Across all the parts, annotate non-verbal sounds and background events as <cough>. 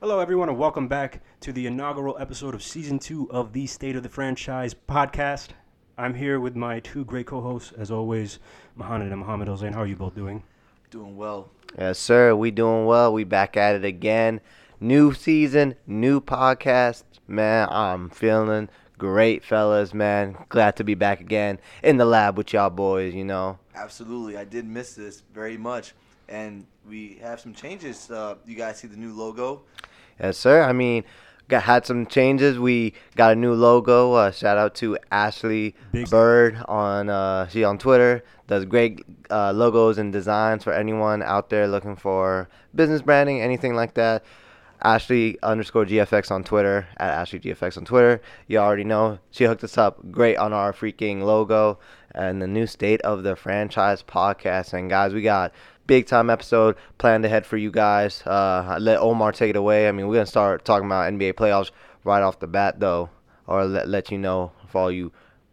Hello, everyone, and welcome back to the inaugural episode of season two of the State of the Franchise podcast. I'm here with my two great co-hosts, as always, Mohammed and Mohammed Hossein. How are you both doing? Doing well. Yes, sir. We doing well. We back at it again. New season, new podcast. Man, I'm feeling great, fellas. Man, glad to be back again in the lab with y'all boys. You know. Absolutely. I did miss this very much. And we have some changes. Uh, you guys see the new logo? Yes, sir. I mean, got had some changes. We got a new logo. Uh, shout out to Ashley Big- Bird on uh, she on Twitter. Does great uh, logos and designs for anyone out there looking for business branding, anything like that. Ashley underscore GFX on Twitter at Ashley GFX on Twitter. You already know she hooked us up great on our freaking logo and the new state of the franchise podcast. And guys, we got big time episode planned ahead for you guys. Uh, I let Omar take it away. I mean, we're gonna start talking about NBA playoffs right off the bat though, or let let you know for all you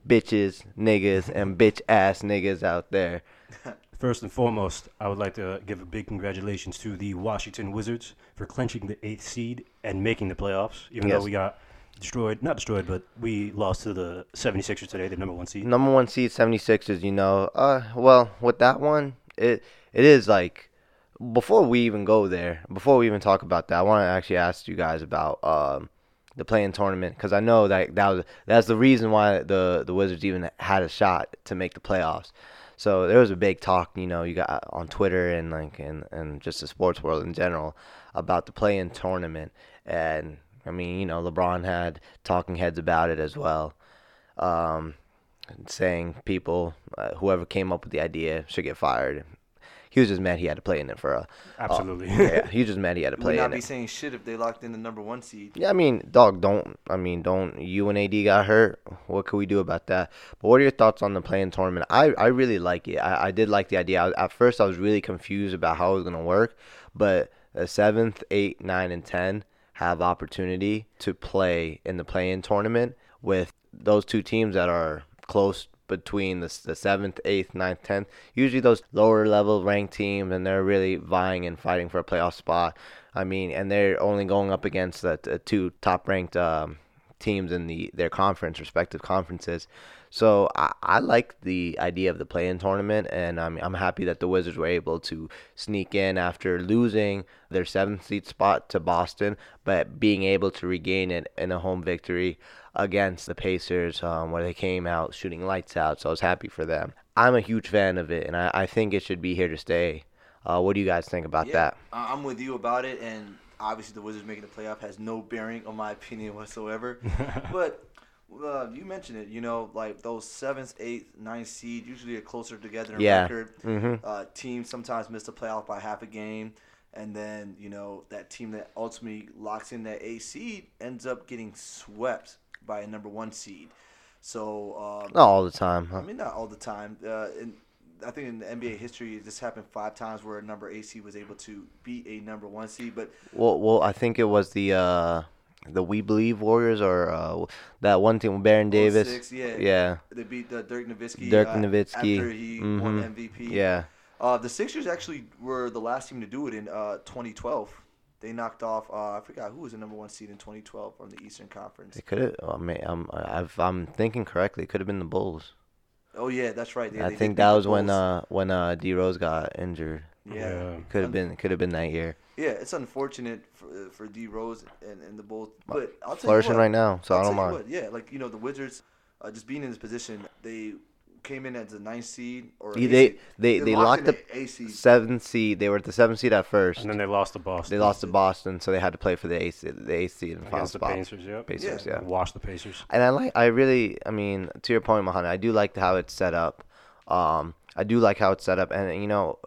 bitches, niggas, and <laughs> bitch ass niggas out there. <laughs> First and foremost, I would like to give a big congratulations to the Washington Wizards for clinching the eighth seed and making the playoffs, even Yes. though we got destroyed. Not destroyed, but we lost to the 76ers today, the number one seed. Number one seed, 76ers, you know. Uh, well, with that one, it it is like before we even go there, before we even talk about that, I want to actually ask you guys about um the play-in tournament because I know that that was that's the reason why the the Wizards even had a shot to make the playoffs. So there was a big talk, you know, you got on Twitter and like and and just the sports world in general about the play-in tournament, and I mean, you know, LeBron had talking heads about it as well. Um, saying people, uh, whoever came up with the idea should get fired. He was just mad he had to play in it for a. Uh, Absolutely. yeah, <laughs> he was just mad he had to play in it. Would play not in be it. saying shit if they locked in the number one seed. Yeah, I mean, dog, don't. I mean, don't. You and AD got hurt. What could we do about that? But what are your thoughts on the play-in tournament? I, I really like it. I, I did like the idea. I, at first, I was really confused about how it was gonna work, but the seventh, eight, nine, and ten have opportunity to play in the play-in tournament with those two teams that are close between the, the seventh, eighth, ninth, tenth. Usually those lower level ranked teams, and they're really vying and fighting for a playoff spot. I mean, and they're only going up against the, the two top ranked um, teams in the their conference, respective conferences. So I, I like the idea of the play-in tournament, and I'm I'm happy that the Wizards were able to sneak in after losing their seventh seed spot to Boston, but being able to regain it in a home victory against the Pacers, um, where they came out shooting lights out. So I was happy for them. I'm a huge fan of it, and I, I think it should be here to stay. Uh, what do you guys think about yeah, that? I'm with you about it. And obviously, the Wizards making the playoff has no bearing on my opinion whatsoever. <laughs> but uh, you mentioned it. You know, like those seventh, eighth, ninth seed usually are closer together in Yeah. record. hmm Uh, teams sometimes miss the playoff by half a game. And then, you know, that team that ultimately locks in that A seed ends up getting swept by a number one seed. So, um, Not all the time. I mean, not all the time. Uh, in, I think in the NBA history, this happened five times where a number eight seed was able to beat a number one seed. But Well, well, I think it was the uh, the We Believe Warriors or uh, that one team with Baron Davis. 06, yeah, Yeah, they beat uh, Dirk Nowitzki. Dirk uh, Nowitzki. after he won Mhm. MVP. yeah. Uh, the Sixers actually were the last team to do it in uh, 2012. They knocked off. Uh, I forgot who was the number one seed in 2012 from the Eastern Conference. They could have. Oh, man, I'm I've, I'm thinking correctly. It could have been the Bulls. Oh yeah, that's right. Yeah, I they think that the was when uh when uh D Rose got injured. yeah. Could have been could have been that year. Yeah, it's unfortunate for uh, for D Rose and, and the Bulls, but I'll tell you Flourishing what, right now, so I'll I don't mind. what, yeah, like you know the Wizards, uh, just being in this position, they came in as a ninth seed or Yeah, eighth they seed. they they locked in the A seed. seventh seed. They were at the seventh seed at first. and then they lost to Boston. They lost to Boston, so they had to play for the eighth seed, the eighth seed in the final against the spot. Pacers. Yep. Pacers, Yeah. yeah. Wash the Pacers. and I like I really I mean to your point, Mohammed, I do like how it's set up. Um, I do like how it's set up, and you know,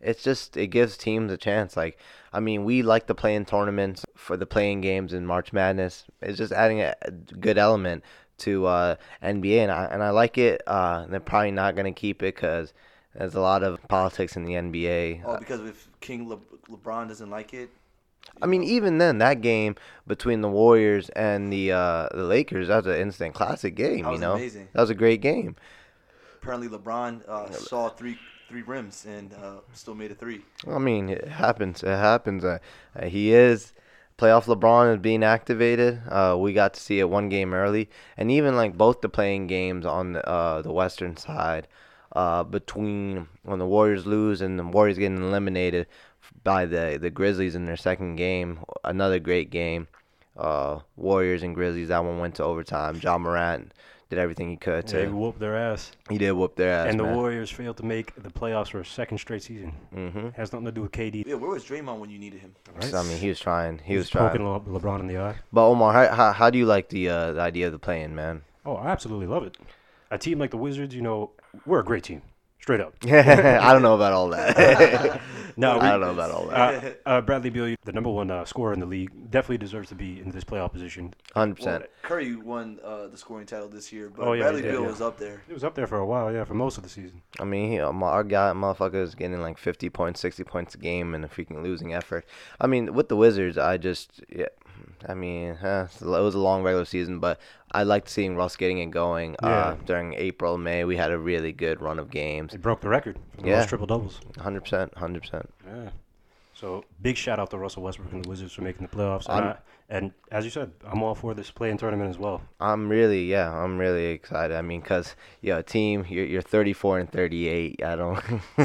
it's just it gives teams a chance. Like I mean, we like the play-in tournaments for the playing games in March Madness. It's just adding a good element to uh, NBA, and I and I like it. Uh, they're probably not gonna keep it because there's a lot of politics in the NBA. Oh, because if King Le- LeBron doesn't like it. I mean, even then, that game between the Warriors and the uh, the Lakers, that was an instant classic game. That you was know, amazing. that was a great game. Apparently, LeBron uh, saw three three rims and uh, still made a three. I mean, it happens. It happens. Uh, uh, he is playoff LeBron is being activated. Uh, we got to see it one game early, and even like both the playing games on the, uh, the Western side, uh, between when the Warriors lose and the Warriors getting eliminated by the the Grizzlies in their second game, another great game. Uh, Warriors and Grizzlies. That one went to overtime. Ja Morant did everything he could They to. whooped their ass. He did whoop their ass, and the man. Warriors failed to make the playoffs for a second straight season. hmm Has nothing to do with KD. Yeah, where was Draymond when you needed him? Right? I mean, he was trying. He He's was trying. poking Le- LeBron in the eye. But Omar, how, how, how do you like the uh, the idea of the playing, man? Oh, I absolutely love it. A team like the Wizards, you know, we're a great team. Straight up. <laughs> I don't know about all that. <laughs> No, we, I don't know about all that. Uh, uh, Bradley Beal, the number one uh, scorer in the league, definitely deserves to be in this playoff position. Hundred percent. Curry won uh, the scoring title this year, but Oh, yeah, Bradley he did, Beal yeah. was up there. It was up there for a while, yeah, for most of the season. I mean, he, um, our guy, motherfucker, is getting like fifty points, sixty points a game, and a freaking losing effort. I mean, with the Wizards, I just, yeah, I mean, eh, it was a long regular season, but I liked seeing Russ getting it going. Uh, during April, May, we had a really good run of games. They broke the record for the Yeah. most triple doubles. Hundred percent, hundred percent. Yeah. So big shout out to Russell Westbrook and the Wizards for making the playoffs. And, I'm- and as you said, I'm all for this play-in tournament as well. I'm really, yeah, I'm really excited. I mean, cause yo, team, you're you're 34 and 38. I don't, <laughs>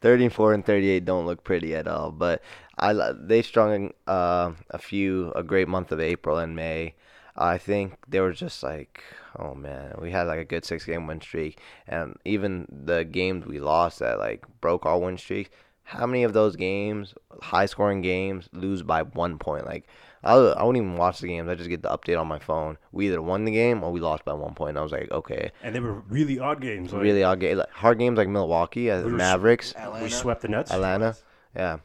34 and 38 don't look pretty at all. But I they strung uh, a few a great month of April and May. I think they were just like, oh man, we had like a good six game win streak, and even the games we lost that like broke our win streak. How many of those games, high scoring games, lose by one point? Like I, I wouldn't even watch the games. I just get the update on my phone. We either won the game or we lost by one point. And I was like, okay, And they were really odd games. Like, really odd game. Like, hard games like Milwaukee, uh, We were Mavericks, Atlanta. We swept the Nets. Atlanta. Yeah,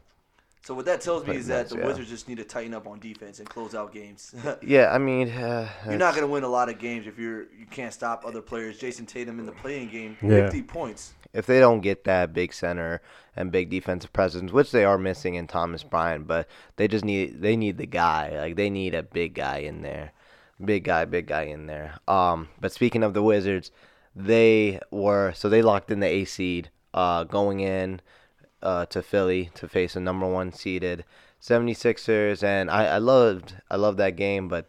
So what that tells me Pretty is that much, the yeah. Wizards just need to tighten up on defense and close out games. <laughs> yeah. I mean, uh, You're not gonna win a lot of games if you're you can't stop other players. Jayson Tatum in the play-in game, Yeah. 50 points. if they don't get that big center and big defensive presence, which they are missing in Thomas Bryant, but they just need they need the guy. Like they need a big guy in there. Big guy, big guy in there. Um but speaking of the Wizards, they were so they locked in the A seed uh going in uh to Philly to face a number 1 seeded 76ers and I I loved I loved that game, but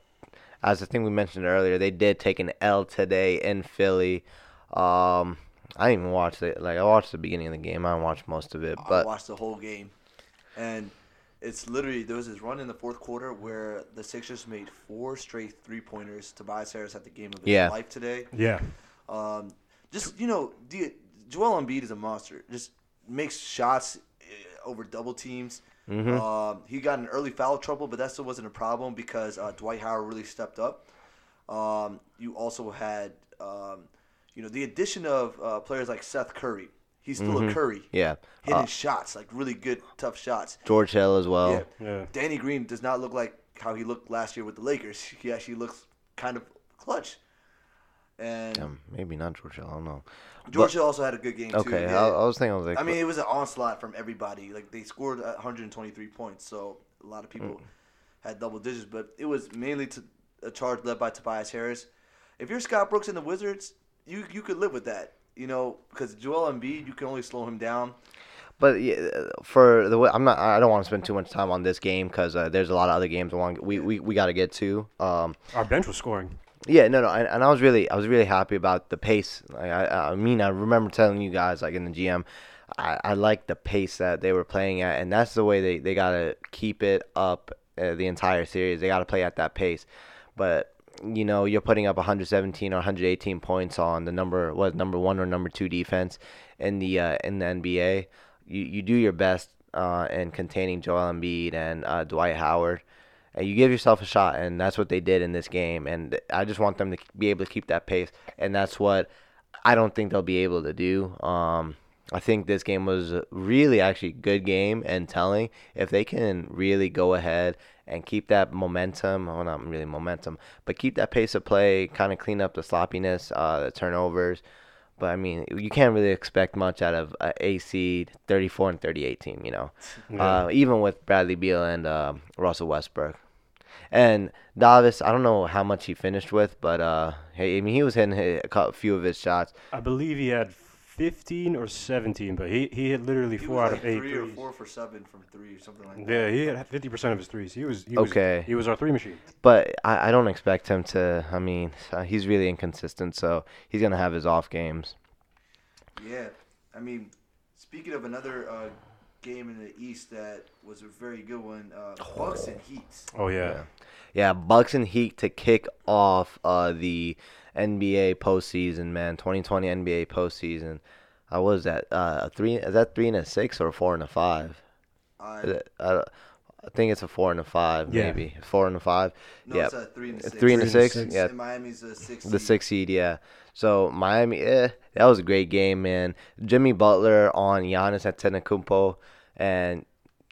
as I think we mentioned earlier, they did take an L today in Philly. Um, I didn't even watch it. Like I watched the beginning of the game. I didn't most of it, I but watched the whole game, and it's literally there was this run in the fourth quarter where the Sixers made four straight three pointers. Tobias Harris had the game of his Yeah. life today. Yeah. Um, just you know, the, Joel Embiid is a monster. Just makes shots eh, over double teams. Mhm. Um, he got in early foul trouble, but that still wasn't a problem because uh, Dwight Howard really stepped up. Um, you also had, um, you know, the addition of uh, players like Seth Curry. He's still a Curry, yeah, hitting uh, shots like really good, tough shots. George Hill as well. yeah. Yeah. Danny Green does not look like how he looked last year with the Lakers. He actually looks kind of clutch. And Um, maybe not George Hill. I don't know. George Hill also had a good game too. Okay, Yeah. I, I was thinking. I was like, I mean, it was an onslaught from everybody. Like they scored 123 points, so a lot of Mm. people had double digits. But it was mainly to a charge led by Tobias Harris. If you're Scott Brooks and the Wizards, you you could live with that. You know, because Joel Embiid, you can only slow him down. But yeah, for the way I'm not, I don't want to spend too much time on this game because uh, there's a lot of other games I want. We we, we got to get to. Um, Our bench was scoring. Yeah, no, no, and, and I was really, I was really happy about the pace. Like, I, I mean, I remember telling you guys, like in the GM, I, I like the pace that they were playing at, and that's the way they, they gotta keep it up uh, the entire series. They gotta play at that pace, but you know, you're putting up 117 or 118 points on the number what number one or number two defense in the uh, in the NBA. You you do your best uh, in containing Joel Embiid and uh, Dwight Howard you give yourself a shot and that's what they did in this game and i just want them to be able to keep that pace and that's what i don't think they'll be able to do um, i think this game was really actually good game and telling if they can really go ahead and keep that momentum well not really momentum but keep that pace of play kind of clean up the sloppiness uh, the turnovers but I mean, you can't really expect much out of a A seed 34 and 38 team, you know. Yeah. Uh, even with Bradley Beal and uh, Russell Westbrook. And Davis, I don't know how much he finished with, but uh, hey, I mean, he was hitting a few of his shots. I believe he had 15 or 17, but he, he hit literally He four was out like of eight three or four for seven from three or something like that. Yeah, he had 50% of his threes. He was he was, Okay. He was our three machine. But I, I don't expect him to. I mean, uh, he's really inconsistent, so he's gonna have his off games. Yeah, I mean, speaking of another uh, game in the East that was a very good one, uh, Bucks and Heat. Oh yeah. Yeah. Yeah, Bucks and Heat to kick off uh, the NBA postseason, man. 2020 NBA postseason. Uh, what is that? Uh, a three? Is that three and a six or a four and a five? I, Is it- I, I think it's a four and a five, Yeah. maybe four and a five. no, yeah, it's a three and a A six. three and a Three and six. six. Yeah, And Miami's a six. the six seed, yeah. So Miami, eh, that was a great game, man. Jimmy Butler on Giannis Antetokounmpo, and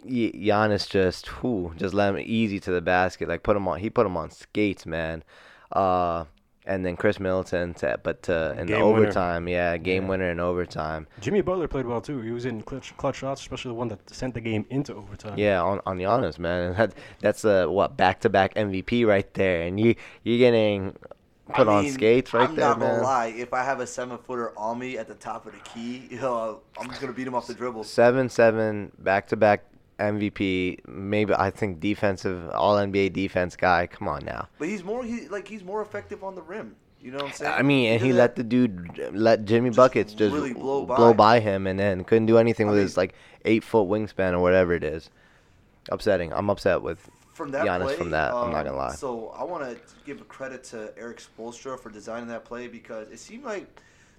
Gi- Giannis just, whoo, just let him easy to the basket. Like put him on, he put him on skates, man. Uh, and then Khris Middleton, to, but to, in the Game winner. overtime, yeah, game Yeah. winner in overtime. Jimmy Butler played well too. He was in clutch, clutch shots, especially the one that sent the game into overtime. Yeah, on on Giannis, man. <laughs> That that's a what back to back MVP right there, and you you're getting put I on mean, skates right I'm there, not gonna lie. If I have a seven footer on me at the top of the key, <laughs> you know, I'm just gonna beat him off the dribble. Seven seven back to back MVP. Maybe I think defensive All NBA defense guy. Come on now. But he's more he like he's more effective on the rim. You know what I'm saying? I mean, and he let the dude let Jimmy Just buckets just really blow blow by. by him, and then couldn't do anything I with mean- his like eight foot wingspan or whatever it is. Upsetting. I'm upset with. from that Giannis play, from that, I'm not um, gonna lie. So I want to give a credit to Erik Spoelstra for designing that play because it seemed like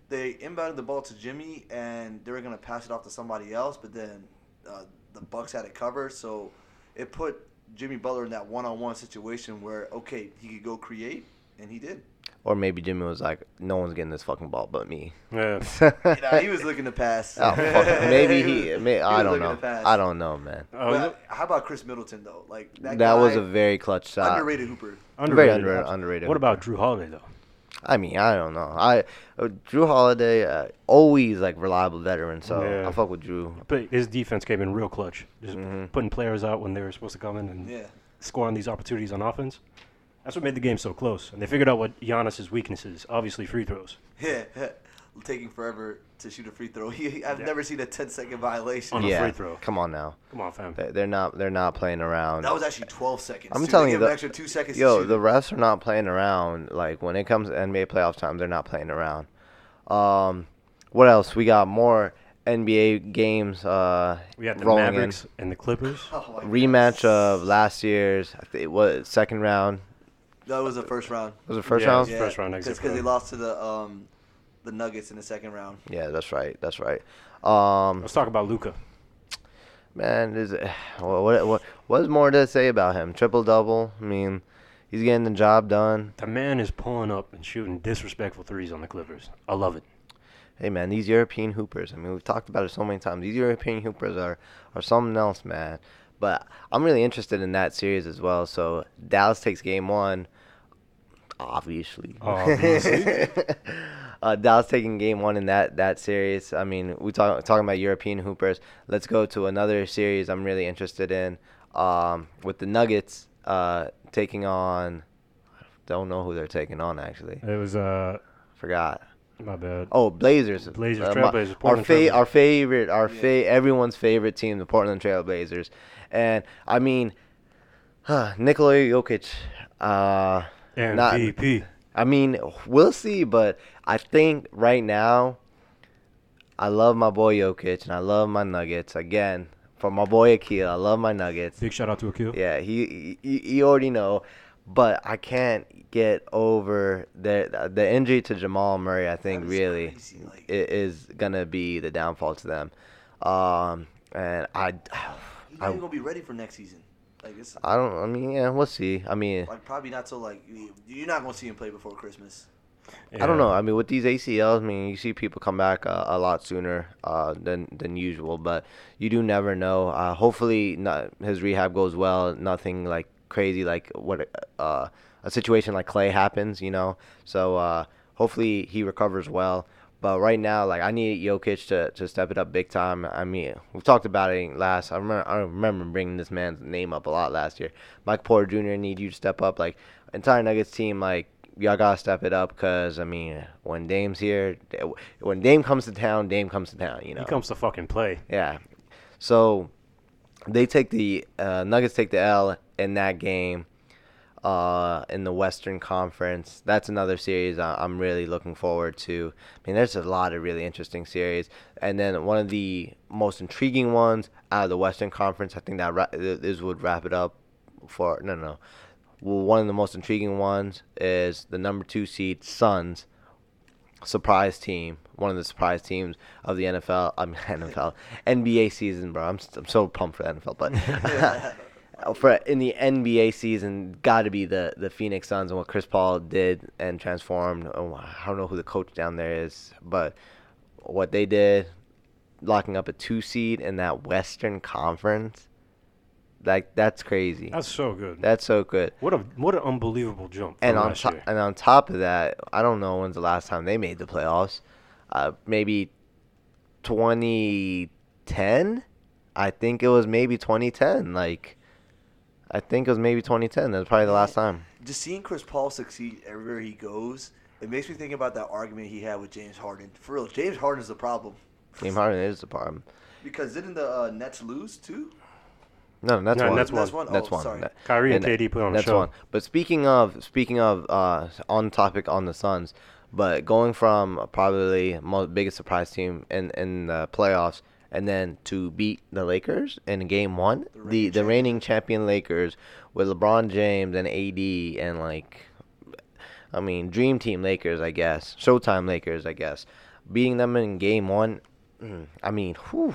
they inbounded the ball to Jimmy and they were gonna pass it off to somebody else, but then uh, the Bucks had it covered, so it put Jimmy Butler in that one-on-one situation where okay, he could go create, and he did. Or maybe Jimmy was like, "No one's getting this fucking ball but me." Yeah. <laughs> You know, he was looking to pass. Oh, fuck it. maybe he. <laughs> May, I don't know. I don't know, man. Oh, but how about Khris Middleton though? Like that, That, was a very clutch shot. underrated hooper. Very underrated. under, underrated. What about Jrue Holiday though? I mean, I don't know. I uh, Jrue Holiday, uh, always like reliable veteran. So Yeah. I fuck with Drew. But his defense came in real clutch, just Mhm. putting players out when they were supposed to come in and Yeah. score on these opportunities on offense. That's what made the game so close. And they figured out what Giannis's weaknesses. Obviously, free throws. <laughs> Yeah, taking forever to shoot a free throw. <laughs> He, I've Yeah. never seen a 10 second violation. On a yeah, free throw. come on now. Come on, fam. They- They're not. They're not playing around. That was actually 12 seconds. I'm too. telling you, the- an extra two seconds. Yo, the refs are not playing around. Like when it comes to NBA playoff time, they're not playing around. Um, what else? We got more NBA games. Uh, We had the rolling in. Mavericks and the Clippers. <laughs> Oh rematch goodness. of last year's. I think what second round That was the first round. was it first Yeah, round? was first round Because they lost to the um, the Nuggets in the second round. Yeah, that's right. That's right. Um, Let's talk about Luka. man, is <sighs> what what what what's more to say about him? Triple double. I mean, he's getting the job done. The man is pulling up and shooting disrespectful threes on the Clippers. I love it. Hey man, these European hoopers. I mean, we've talked about it so many times. These European hoopers are are something else, man. But I'm really interested in that series as well. So Dallas takes game one. Obviously. Obviously. <laughs> <laughs> uh, Dallas taking game one in that that series. I mean, we talk talking about European hoopers. Let's go to another series I'm really interested in. Um, with the Nuggets uh, taking on. I don't know who they're taking on actually. It was uh Forgot. my bad. Oh, Blazers. Blazers, Uh, Trailblazers, our fa- Trailblazers. our favorite, our Yeah. fa- everyone's favorite team, the Portland Trailblazers, and I mean, huh, <sighs> Nikola Jokic. Uh, not- MVP. I mean, we'll see, but I think right now, I love my boy Jokic and I love my Nuggets. Again, for my boy Akil, I love my Nuggets. Big shout out to Akil. Yeah, he, he you already know, but I can't get over the the injury to Jamal Murray. I think That is really crazy, like- i- is gonna be the downfall to them. Um, and I, He's I, not gonna be ready for next season. Like it's I don't. I mean, yeah, we'll see. I mean, like probably not till like you- you're not gonna see him play before Christmas. I don't know. I mean, with these ACLs, I mean, you see people come back uh, a lot sooner uh, than than usual, but you do never know. Uh, hopefully, not, his rehab goes well. Nothing like crazy, like what uh, a situation like Clay happens, you know. So uh, hopefully he recovers well. But right now, like I need Jokic to, to step it up big time. I mean, we've talked about it last. I remember I remember bringing this man's name up a lot last year. Mike Porter Jr. need you to step up. Like entire Nuggets team, like y'all gotta step it up because I mean, when Dame's here, when Dame comes to town, Dame comes to town. You know, He comes to fucking play. yeah. So they take the uh, Nuggets take the L in that game uh, in the Western Conference. That's another series I'm really looking forward to. I mean, there's a lot of really interesting series, and then one of the most intriguing ones out of the Western Conference. I think that ra- th- this would wrap it up for no no. Well, one of the most intriguing ones is the number two seed Suns surprise team, one of the surprise teams of the NFL. I mean <laughs> NFL, NBA season, bro. I'm I'm so pumped for the NFL, but <laughs> <laughs> for in the NBA season, got to be the the Phoenix Suns and what Chris Paul did and transformed. Oh, I don't know who the coach down there is, but what they did, locking up a two seed in that Western Conference, like that's crazy. That's so good. That's so good. What a what an unbelievable jump. And on top, and on top of that, I don't know when's the last time they made the playoffs. Uh, maybe 2010. I think it was maybe 2010. Like, I think it was maybe 2010. That was probably the last time. Just seeing Chris Paul succeed everywhere he goes, it makes me think about that argument he had with James Harden. For real, James Harden is the problem. James Harden is the problem. Because didn't the uh, Nets lose too? No, that's No, one. that's That's one. one? That's Oh, one. sorry. Kyrie and, and KD put on a That's show. one. But speaking of speaking of uh, on topic on the Suns, but going from probably most biggest surprise team in in the playoffs, and then to beat the Lakers in game one, The the reigning the reigning champion Lakers with LeBron James and AD and like, I mean, dream team Lakers, I guess, Showtime Lakers, I guess, beating them in game one. mm, I mean, whew,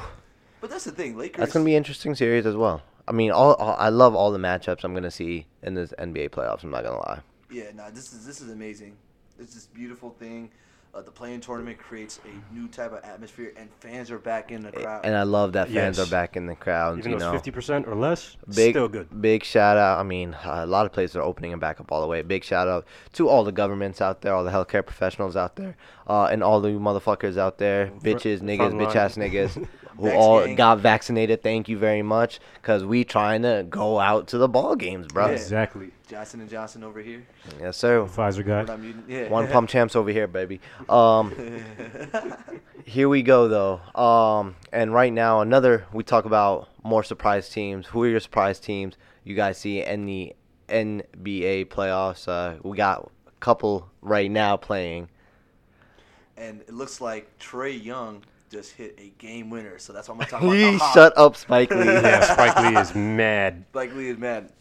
But that's the thing, Lakers. that's gonna be an interesting series as well. I mean, all, all I love all the matchups I'm gonna see in this NBA playoffs. I'm not gonna lie. Yeah, nah, this is this is amazing. It's this beautiful thing. Uh, the play-in tournament creates a new type of atmosphere, and fans are back in the crowd. And I love that fans Yes. are back in the crowd. Even you though know, fifty percent or less, big, still good. big shout out. I mean, a lot of places are opening and back up all the way. Big shout out to all the governments out there, all the healthcare professionals out there, uh, and all the motherfuckers out there, Fr- bitches, niggas, bitch ass niggas, <laughs> who Vax all gang. got vaccinated. Thank you very much, cause we trying to go out to the ball games, bro. Yeah. Exactly. Johnson and Johnson over here. Yes, sir. Pfizer We're guy. Yeah. One pump <laughs> champs over here, baby. Um, here we go though. Um, and right now another we talk about more surprise teams. Who are your surprise teams you guys see in the NBA playoffs? Uh, we got a couple right now playing. and it looks like Trae Young just hit a game winner. So that's what I'm talking about. He the hot. shut up, Spike Lee. yeah, <laughs> Spike Lee is mad. Spike Lee is mad.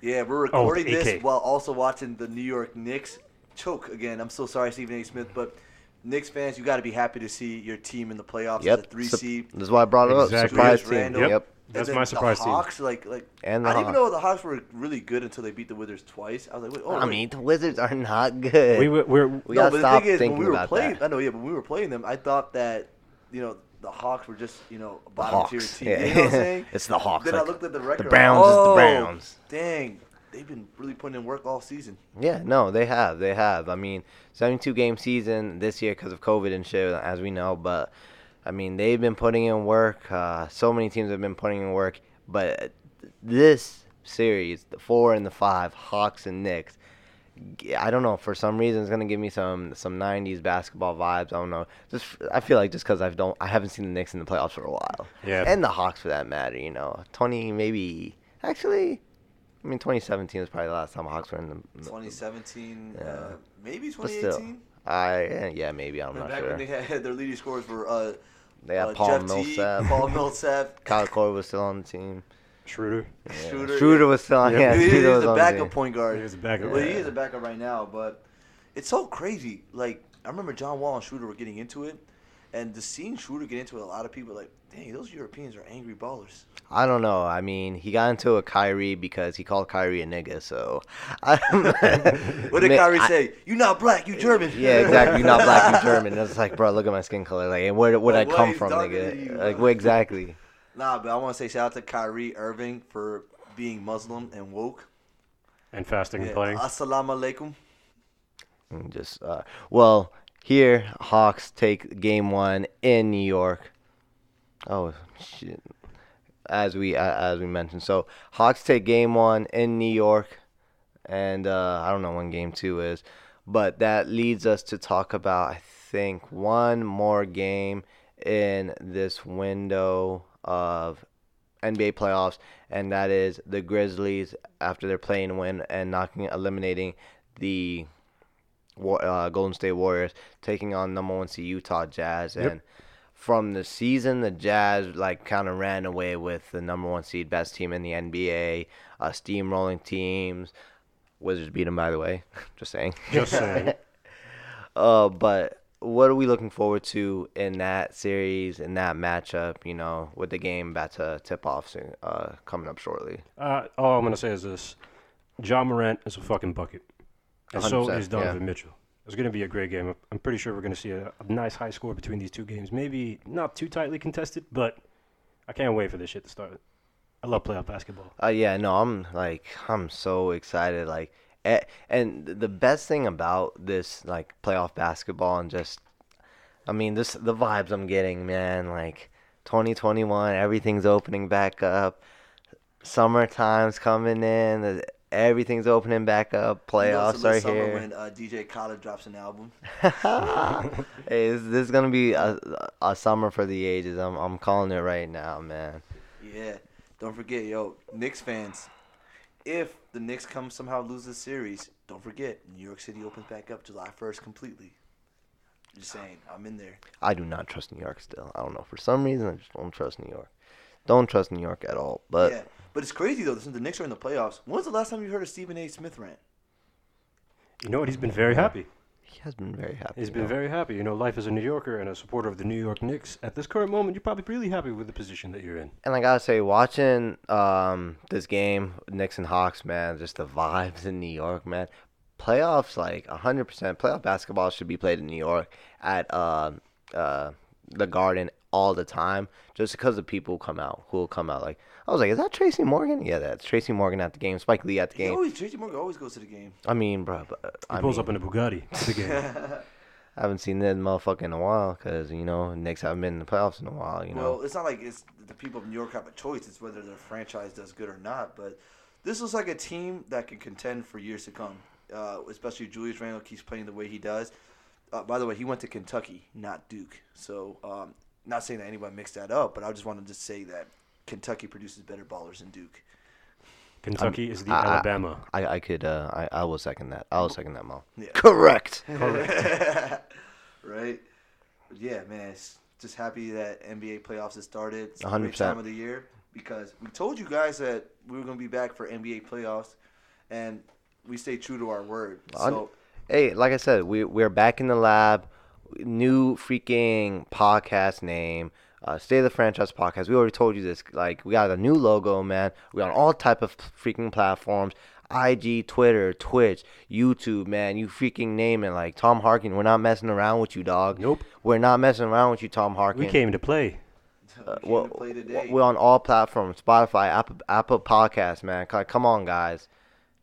Yeah, we're Oh, recording this while also watching the New York Knicks choke again. I'm so sorry, Stephen A. Smith, but Knicks fans, you got to be happy to see your team in the playoffs as a Yep. three Sup- seed. This is why I brought it up. Surprise Julius team. Randle. Yep. That's And my then surprise the team. Hawks, like, like And the I didn't even Hawks. know the Hawks were really good until they beat the Wizards twice. I was like, wait, oh, I wait. mean, the Wizards are not good. We were, we're We no, gotta but stop the thing is, when thinking we were about playing, that. I know, yeah, but when we were playing them, I thought that, you know, the Hawks were just, you know, bottom tier team. Yeah. You know what I'm <laughs> saying? it's the Hawks. Then I looked at the record. The Browns is the oh, Browns. Dang, they've been really putting in work all season. Yeah, no, they have. They have. I mean, 72 game season this year because of COVID and shit, as we know. But, I mean, they've been putting in work. Uh, so many teams have been putting in work. But this series, the four and the five, Hawks and Knicks, I don't know. For some reason, it's gonna give me some some '90s basketball vibes. I don't know. Just I feel like just because I don't, I haven't seen the Knicks in the playoffs for a while. Yeah. And the Hawks for that matter. You know, 20 maybe. Actually, I mean, 2017 was probably the last time Hawks were in the. 2017, Yeah. uh, maybe 2018. I yeah maybe I'm not Back sure. when they had their leading scorers were uh, They had uh, Paul Jeff Teague, Millsap. Paul Millsap. <laughs> Kyle Korver was still on the team. Schroeder. Yeah. Schroeder, Schroeder yeah. was still on. Yeah. Yeah, He- Schroeder he's was a on the backup point guard. He was a backup. Well, he is a backup right now, but it's so crazy. Like I remember John Wall and Schroeder were getting into it, and the seeing Schroeder get into it, a lot of people were like, dang, those Europeans are angry ballers. I don't know. I mean, he got into a Kyrie because he called Kyrie a nigga. So, <laughs> What did Ma- Kyrie I- say? You not black, you German. Yeah, exactly. You're not black, you <laughs> German. and It's like, bro, look at my skin color. Like, and where would Like, I come from, nigga? you, like, bro? what exactly? Nah, but I want to say shout out to Kyrie Irving for being Muslim and woke. And fasting Yeah. and playing. Assalamu alaikum. And Just uh, well, here Hawks take game one in New York. Oh shit! As we uh, as we mentioned, so Hawks take game one in New York, and uh, I don't know when game two is, But that leads us to talk about, I think, one more game in this window of NBA playoffs, and that is the Grizzlies after their playing win and knocking, eliminating the uh, Golden State Warriors, taking on number one seed Utah Jazz, Yep. and from the season, the Jazz like kind of ran away with the number one seed, best team in the NBA, uh, steamrolling teams. Wizards beat them, by the way. <laughs> Just saying. Just saying. <laughs> Uh, but what are we looking forward to in that series, in that matchup? You know, with the game about to tip off soon, uh, coming up shortly. Uh, all I'm gonna say is this: Ja Morant is a fucking bucket, and so 100%, is Donovan Mitchell. It's gonna be a great game. I'm pretty sure we're gonna see a, a nice high score between these two games. Maybe not too tightly contested, but I can't wait for this shit to start. I love playoff basketball. Uh, yeah, no, I'm like, I'm so excited. Like, and the best thing about this, like, playoff basketball and just, I mean, this the vibes I'm getting, man. Like, 2021, everything's opening back up. Summertime's coming in. the- Everything's opening back up. You know, Playoffs it's a lit are summer here. When uh, DJ Khaled drops an album. <laughs> <laughs> hey, this, this is gonna be a, a summer for the ages. I'm I'm calling it right now, man. Yeah. Don't forget, yo, Knicks fans. If the Knicks come somehow lose this series, don't forget New York City opens back up July 1st completely. Just saying, I'm in there. I do not trust New York still. I don't know for some reason I just don't trust New York. Don't trust New York at all. But yeah, but it's crazy though. Since the Knicks are in the playoffs, when's the last time you heard a Stephen A. Smith rant? You know what? He's been very happy. He has been very happy. He's been know. very happy. You know, life as a New Yorker and a supporter of the New York Knicks. At this current moment, you're probably really happy with the position that you're in. And I gotta say, watching um this game, Knicks and Hawks, man, just the vibes in New York, man. Playoffs, like hundred percent. Playoff basketball should be played in New York at uh, uh, the Garden all the time, just because the people come out who will come out. Like I was like, is that Tracy Morgan? Yeah, that's Tracy Morgan at the game. Spike Lee at the He game. always Tracy Morgan always goes to the game. I mean, bro, but, He I pulls mean, up in a Bugatti to the game. <laughs> I haven't seen that motherfucker in a while because you know Knicks haven't been in the playoffs in a while. You know. Well, it's not like it's the people of New York have a choice. It's whether their franchise does good or not. But this looks like a team that can contend for years to come. Uh, especially Julius Randle keeps playing the way he does. Uh, by the way, he went to Kentucky, not Duke. So, um, not saying that anyone mixed that up, but I just wanted to say that Kentucky produces better ballers than Duke. Kentucky is the I- I- Alabama. I, I could uh I, I will second that. I will second that, Mo. Yeah. <laughs> Correct. <laughs> <laughs> right? But yeah, man, it's just happy that NBA playoffs has started. It's a 100%. great time of the year because we told you guys that we were going to be back for NBA playoffs, and we stay true to our word. So Hey, like I said, we we're back in the lab. New freaking podcast name. Uh, Stay the Franchise Podcast. We already told you this. Like, we got a new logo, man. We on all type of freaking platforms. IG, Twitter, Twitch, YouTube, man. You freaking name it. Like Tom Harkin, we're not messing around with you, dog. Nope. We're not messing around with you, Tom Harkin. We came to play. we came Well, to play today. we're on all platforms. Spotify, Apple, Apple Podcasts, man. Like, Come on, guys.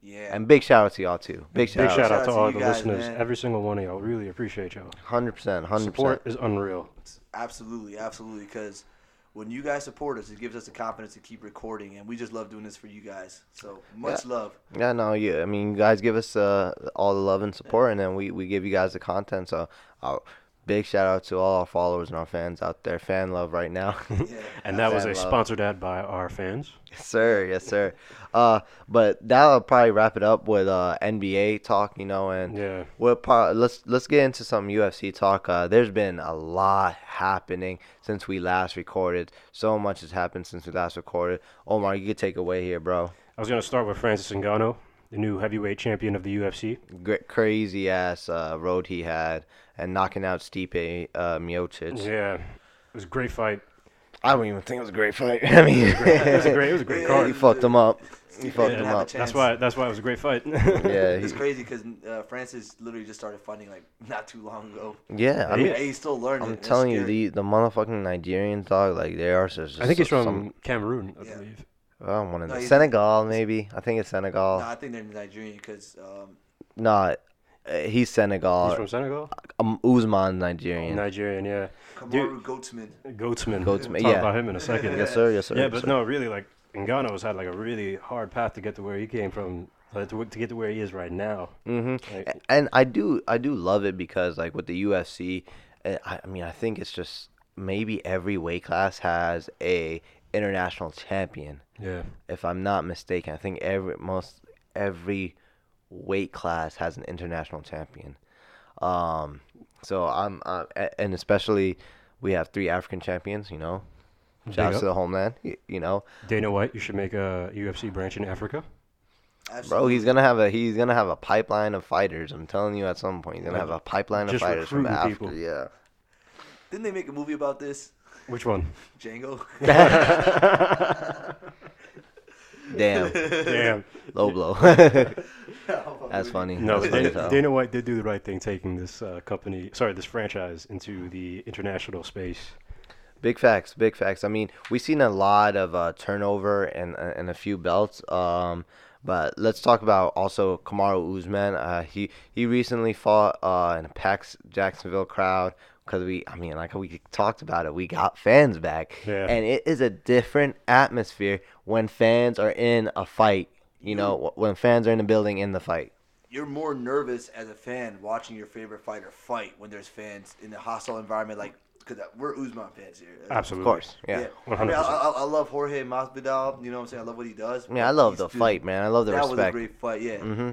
Yeah. And big shout out to y'all too. Big shout Big out. shout out out to to all you the guys, listeners, man. every single one of y'all. Really appreciate y'all. Hundred percent. Hundred Support percent. is unreal. Absolutely, absolutely. Because when you guys support us, it gives us the confidence to keep recording, and we just love doing this for you guys. So much love. Yeah, no, yeah. I mean, you guys give us uh, all the love and support, and then we, we give you guys the content. So, uh, big shout out to all our followers and our fans out there. Fan love right now. <laughs> Yeah. <laughs> And that was a love. sponsored ad by our fans. yes, sir. Yes, sir. Uh, but that'll probably wrap it up with uh NBA talk. You know, and Yeah. Well, pro- let's let's get into some UFC talk. Uh, there's been a lot happening since we last recorded. So much has happened since we last recorded. Omar, you could take away here, bro. I was going to start with Francis Ngannou, the new heavyweight champion of the UFC. Great, crazy ass uh, road he had, and knocking out Stipe uh, Miocic. Yeah. It was a great fight. I don't even think it was a great fight. <laughs> I mean, It was a great, it was a great <laughs> card. he fucked him up. He Steve fucked didn't him up. That's why. That's why it was a great fight. <laughs> Yeah, he, It's crazy because uh, Francis literally just started fighting like not too long ago. yeah. I mean, Yeah, he's still learning. I'm telling you, the the motherfucking Nigerians, dog, like they are just. I think he's from some, Cameroon, I Yeah. believe. Oh, one of No, the he's- Senegal, maybe. I think it's Senegal. No, I think they're Nigerian because um, No, uh, he's Senegal. He's from Senegal. um, Usman Nigerian. Nigerian, yeah. Kamaru Goatsman. Goatsman. Goatsman, Talk yeah. about him in a <laughs> second. Yes, sir. Yes, sir. Yeah, yes, but sir. no, really, like Ngannou's had like a really hard path to get to where he came from. uh, to, to get to where he is right now. hmm Like- And I do I do love it because like with the UFC, uh, I, I mean I think it's just maybe every weight class has a international champion. Yeah. If I'm not mistaken, I think every most every weight class has an international champion. Um, so I'm uh, and especially we have three African champions. You know, shout out to the homeland. y- You know, Dana White, you should make a UFC branch in Africa. bro, he's gonna have a he's gonna have a pipeline of fighters. I'm telling you, at some point, he's gonna have a pipeline of just fighters from recruiting Africa. people. Yeah. Didn't they make a movie about this? Which one? Django. <laughs> <laughs> <laughs> Damn, Damn. low blow. <laughs> That's funny. No, That's funny Dana, as. Dana White did do the right thing, taking this uh, company, sorry, this franchise into the international space. Big facts, big facts. I mean, we've seen a lot of uh, turnover and and a few belts. Um, but let's talk about also Kamaru Usman. Uh, he he recently fought uh, in a PAX Jacksonville crowd because we, I mean, like we talked about it, we got fans back, Yeah. and it is a different atmosphere when fans are in a fight. You know, when fans are in the building in the fight. You're more nervous as a fan watching your favorite fighter fight when there's fans in a hostile environment like because we're Usman fans here. Absolutely. Of course, yeah. Yeah. I, mean, 100%. I, I, I love Jorge Masvidal. You know what I'm saying? I love what he does. Yeah, I love he's the just- fight, man. I love the respect. that was a great fight. Yeah. hmm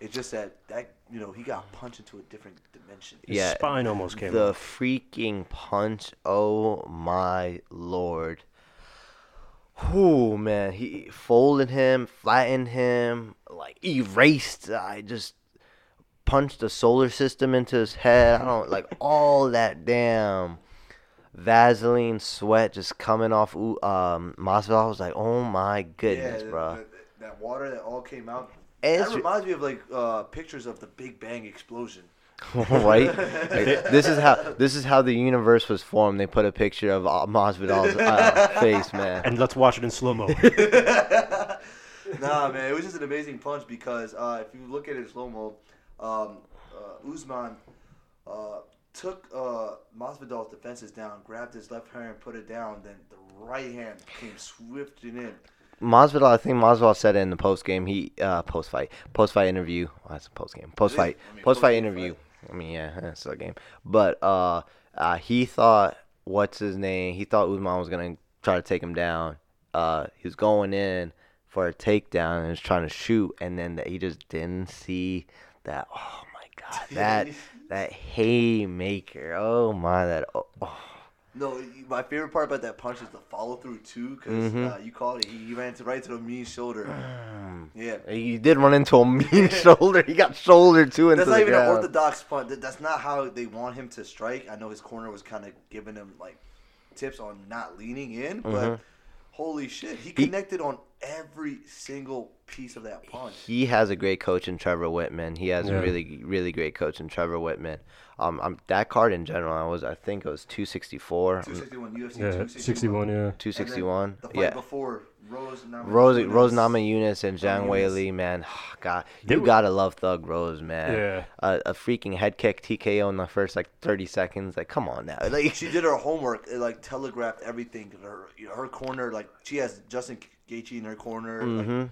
It's just that that you know he got punched into a different dimension. His Yeah, spine almost came the off. freaking punch. Oh my lord. Oh man, he folded him, flattened him, like erased. I just punched the solar system into his head. I don't like <laughs> all that damn Vaseline sweat just coming off. Ooh, um, Masvidal. Was like, oh my goodness, yeah, bro. the- that water that all came out. It's- that reminds me of like uh, pictures of the Big Bang explosion. <laughs> right? <laughs> Like, this is how this is how the universe was formed. They put a picture of uh, Masvidal's uh, <laughs> face, man. And let's watch it in slow mo. nah, man, it was just an amazing punch because uh, if you look at it in slow mo, um, uh, Usman uh, took uh, Masvidal's defenses down, grabbed his left hand, and put it down, then the right hand came swifting in. Masvidal, I think Masvidal said it in the post game. He uh, post fight, post fight interview. Oh, that's a post game, post fight, I mean, post fight interview. I mean, yeah, it's a game. But uh, uh, he thought what's his name? He thought Usman was gonna try to take him down. Uh, he was going in for a takedown and was trying to shoot, and then he just didn't see that. Oh my god, <laughs> that that haymaker. Oh my, that. Oh, oh. No, my favorite part about that punch is the follow through too, because Mhm. uh, you called it. He, he ran to right to the mean shoulder. Mm. Yeah, He did run into a mean <laughs> shoulder. He got shouldered too into that's not even an orthodox punch. That- That's not how they want him to strike. I know his corner was kind of giving him like tips on not leaning in, but Mhm. Holy shit, he He- connected on every single piece of that punch. He has a great coach in Trevor Wittman. He has Yeah. a really, really great coach in Trevor Wittman. Um, um, that card in general, I was, I think it was 264, 261 UFC, yeah, 261. 61, yeah. 261. The fight Yeah. before Rose, Namajunas. Rose, Rose Namajunas and Zhang Nama Wei Li, man, <sighs> God, you were- gotta love Thug Rose, man. Yeah. A, a freaking head kick TKO in the first like 30 seconds, like come on now, like She did her homework. It like telegraphed everything. Her, her corner, like she has Justin Gaethje in her corner. like, hmm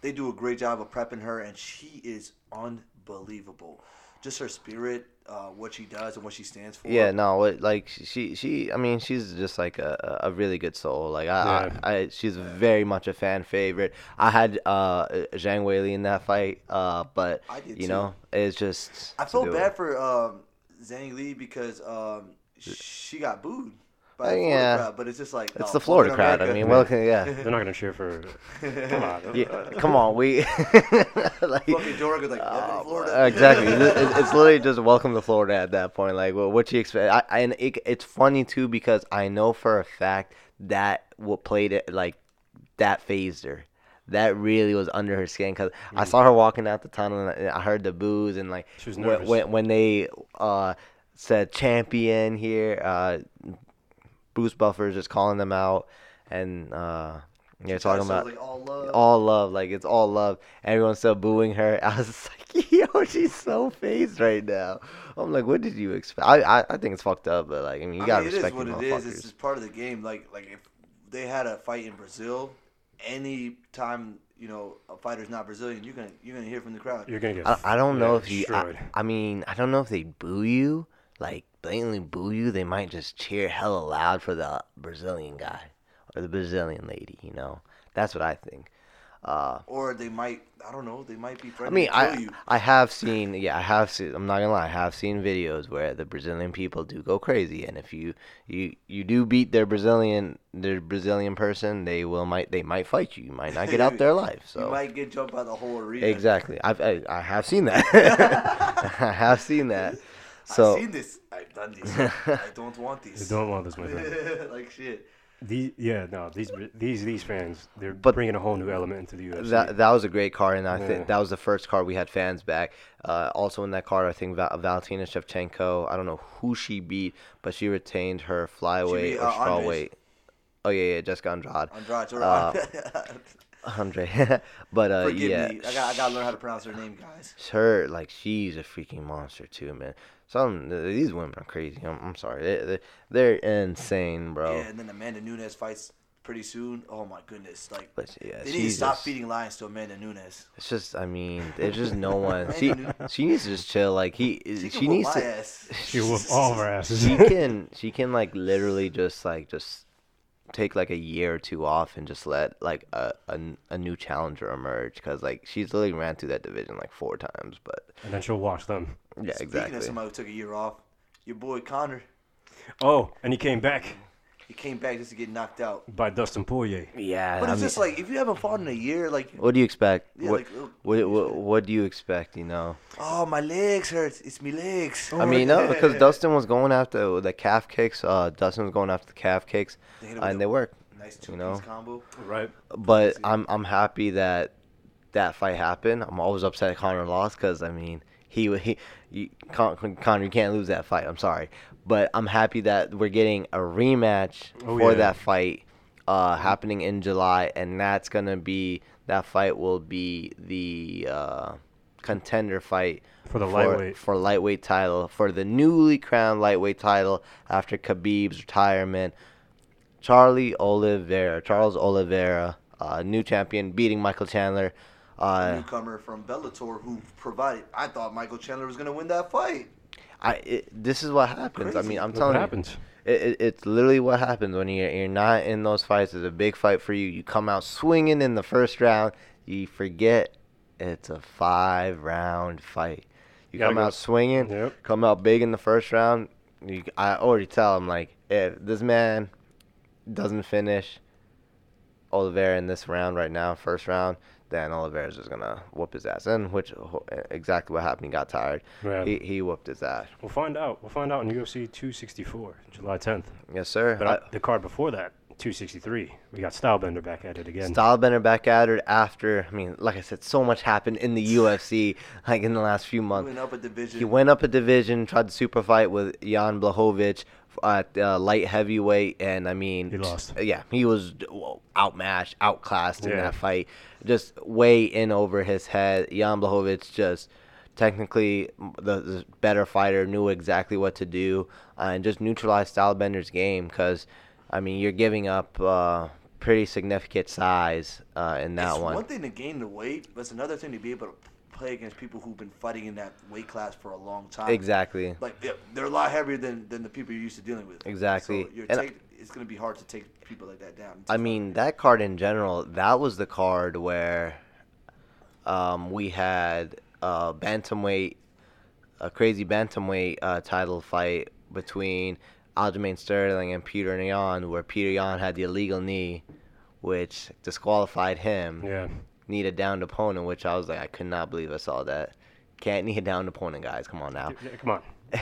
they do a great job of prepping her, and she is unbelievable. Just her spirit, uh, what she does, and what she stands for. Yeah, no, it, like she, she, I mean, she's just like a, a really good soul. Like I, Yeah. I, I, she's very much a fan favorite. I had uh Zhang Weili in that fight, uh, but I did you too. know, it's just. I it's felt bad one. for um, Zhang Li because um, she got booed by Uh, the Florida yeah. crowd, but it's just like It's no, the Florida fucking crowd. I mean, well, okay, yeah, They're not going to cheer for. Come on. <laughs> yeah. Come on, we. <laughs> like, Fucking Joe Rogan's like, welcome Uh, Florida. exactly. <laughs> It- it- it's literally just welcome to Florida at that point. Like, well, what you expect? I, I- and it, it's funny too because I know for a fact that what played it like that phased her. That really was under her skin because I saw her walking out the tunnel and I heard the boos and like She was when, nervous. when when they uh said champion here, uh, Bruce Buffer's just calling them out and uh yeah talking about like, all love. all love, like it's all love. Everyone's still booing her. <laughs> I was like, yo, she's so phased right now. I'm like, what did you expect? I, I, I think it's fucked up, but like, I mean, you I gotta mean, it is respect what the it is. motherfuckers. It's just part of the game. Like like if they had a fight in Brazil, any time you know, a fighter's not Brazilian, you're gonna you're gonna hear from the crowd. You're gonna get. I, I don't know if you. I. I mean, I don't know if they boo you, like blatantly boo you. They might just cheer hella loud for the Brazilian guy or the Brazilian lady. You know, that's what I think. Uh, Or they might, I don't know, they might be I mean, I you. I have seen, yeah, I have seen. I'm not gonna lie, I have seen videos where the Brazilian people do go crazy, and if you you you do beat their Brazilian their Brazilian person, they will might they might fight you. You might not get out <laughs> their life. So You might get jumped by the whole arena. Exactly. I've I, I have seen that. <laughs> <laughs> I have seen that. So I've seen this. I've done this. I <laughs> don't want You this. don't want this, my friend. <laughs> like shit. These, yeah, no, these these these fans, they're But- bringing a whole new element into the UFC. that that was a great card, and I Yeah. think that was the first card we had fans back. Uh, also in that card, I think Val- Valentina Shevchenko. I don't know who she beat, but she retained her flyweight beat, or uh, Andres. strawweight. Oh yeah, yeah, Jessica Andrade. Andrade, or, Uh, <laughs> Andre, but uh, Forgive yeah, me. I got, I got to learn how to pronounce her name, guys. her like she's a freaking monster too, man. Some these women are crazy. I'm, I'm sorry, they, they they're insane, bro. Yeah, and then Amanda Nunes fights pretty soon. Oh my goodness! Like But yeah, they need to she's stop just- feeding lions to Amanda Nunes. It's just, I mean, there's just no <laughs> one. She you- she needs to just chill. Like he, She, she, can whoop needs my to. ass. she whoop all of our asses. She can she can like literally just like just take like a year or two off and just let like a a, a new challenger emerge because like she's literally ran through that division like four times. But and then she'll watch them. yeah, Speaking exactly. of somebody who took a year off, your boy Conor, Oh, and he came back he came back just to get knocked out. by Dustin Poirier. Yeah, But I it's mean, just like if you haven't fought in a year, like what do you expect? Yeah, what, like, oh, what, what what do you expect? You know. oh my legs hurt. It's me legs. I mean, no, because Dustin was going after the calf kicks. Uh, Dustin was going after the calf kicks, They hit and a they worked. nice two you know. combo. Right. But I'm I'm happy that that fight happened. I'm always upset Conor lost because I mean he he you, Con- Conor you can't lose that fight. I'm sorry, but I'm happy that we're getting a rematch Oh, for yeah. that fight uh, happening in July, and that's gonna be that fight will be the uh, contender fight For the lightweight. for lightweight title for the newly crowned lightweight title after Khabib's retirement. Charlie Oliveira, Charles Oliveira, uh, new champion, beating Michael Chandler. Uh, newcomer from Bellator who provided. I thought Michael Chandler was gonna win that fight. I it, this is what happens. I mean, I'm Look telling what you, happens. It, it, it's literally what happens when you're you're not in those fights. It's a big fight for you. You come out swinging in the first round. You forget it's a five round fight. You Gotta come go- out swinging. Yep. Come out big in the first round. You, I already tell him like if this man doesn't finish Oliveira in this round right now, first round, then Oliveira's just gonna whoop his ass. And which exactly what happened. He got tired. Yeah. He he whooped his ass. We'll find out. We'll find out in UFC 264, July 10th. Yes, sir. But I- uh, the card before that, 263, we got Stylebender back at it again. Stylebender back at it after. I mean, like I said, so much happened in the UFC <laughs> like in the last few months. He months. went up a division. He went up a division, tried to super fight with Jan Blachowicz at uh, light heavyweight, and I mean, He lost. Yeah, he was outmatched, outclassed in that fight. Just way in over his head. Jan Blachowicz just technically the, the better fighter, knew exactly what to do, uh, and just neutralized Stylebender's game. Because I mean, you're giving up uh, pretty significant size uh, in that it's one. one thing to gain the weight, but it's another thing to be able to play against people who've been fighting in that weight class for a long time. Exactly. Like yeah, they're a lot heavier than, than the people you're used to dealing with. Exactly. So you're And- take, it's gonna be hard to take people like that down. I mean, that card in general, that was the card where um, we had a bantamweight, a crazy bantamweight uh, title fight between Aljamain Sterling and Petr Yan, where Petr Yan had the illegal knee, which disqualified him. Yeah. Need a downed opponent, which I was like, I could not believe I saw that. Can't need a downed opponent, guys. Come on now. Yeah, Come on. <laughs>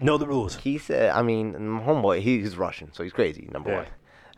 know the rules. He said, I mean, homeboy, he's Russian, so he's crazy, number Yeah. one.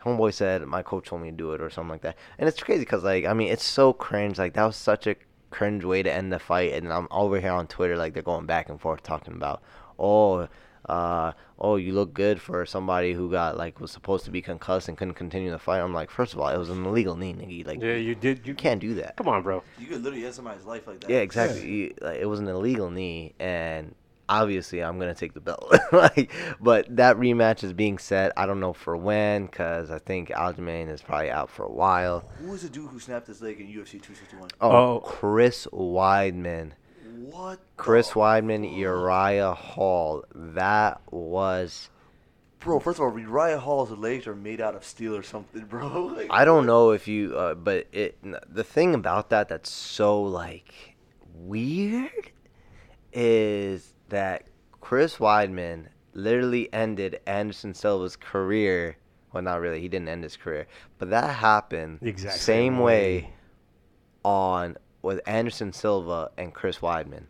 Homeboy said, my coach told me to do it or something like that. And it's crazy because, like, I mean, it's so cringe. Like, that was such a cringe way to end the fight. And I'm over here on Twitter, like, they're going back and forth talking about, oh, uh, oh, you look good for somebody who got, like, was supposed to be concussed and couldn't continue the fight. I'm like, first of all, it was an illegal knee, nigga. Like, Yeah, you did. You you can't do that. Come on, bro. you could literally end somebody's life like that. Yeah, exactly. You- like, it was an illegal knee, and obviously I'm gonna take the belt. <laughs> like, but that rematch is being set. I don't know for when, cause I think Aljamain is probably out for a while. Who was the dude who snapped his leg in UFC 261? Oh, Oh. Chris Weidman. What? Chris the Weidman, fuck? Uriah Hall. That was. Bro, first of all, Uriah Hall's legs are made out of steel or something, <laughs> bro. Like, I don't know if you, uh, but it. The thing about that that's so like weird is that Chris Weidman literally ended Anderson Silva's career. Well, not really. He didn't end his career, but that happened The exact same same way way. on with Anderson Silva and Chris Weidman.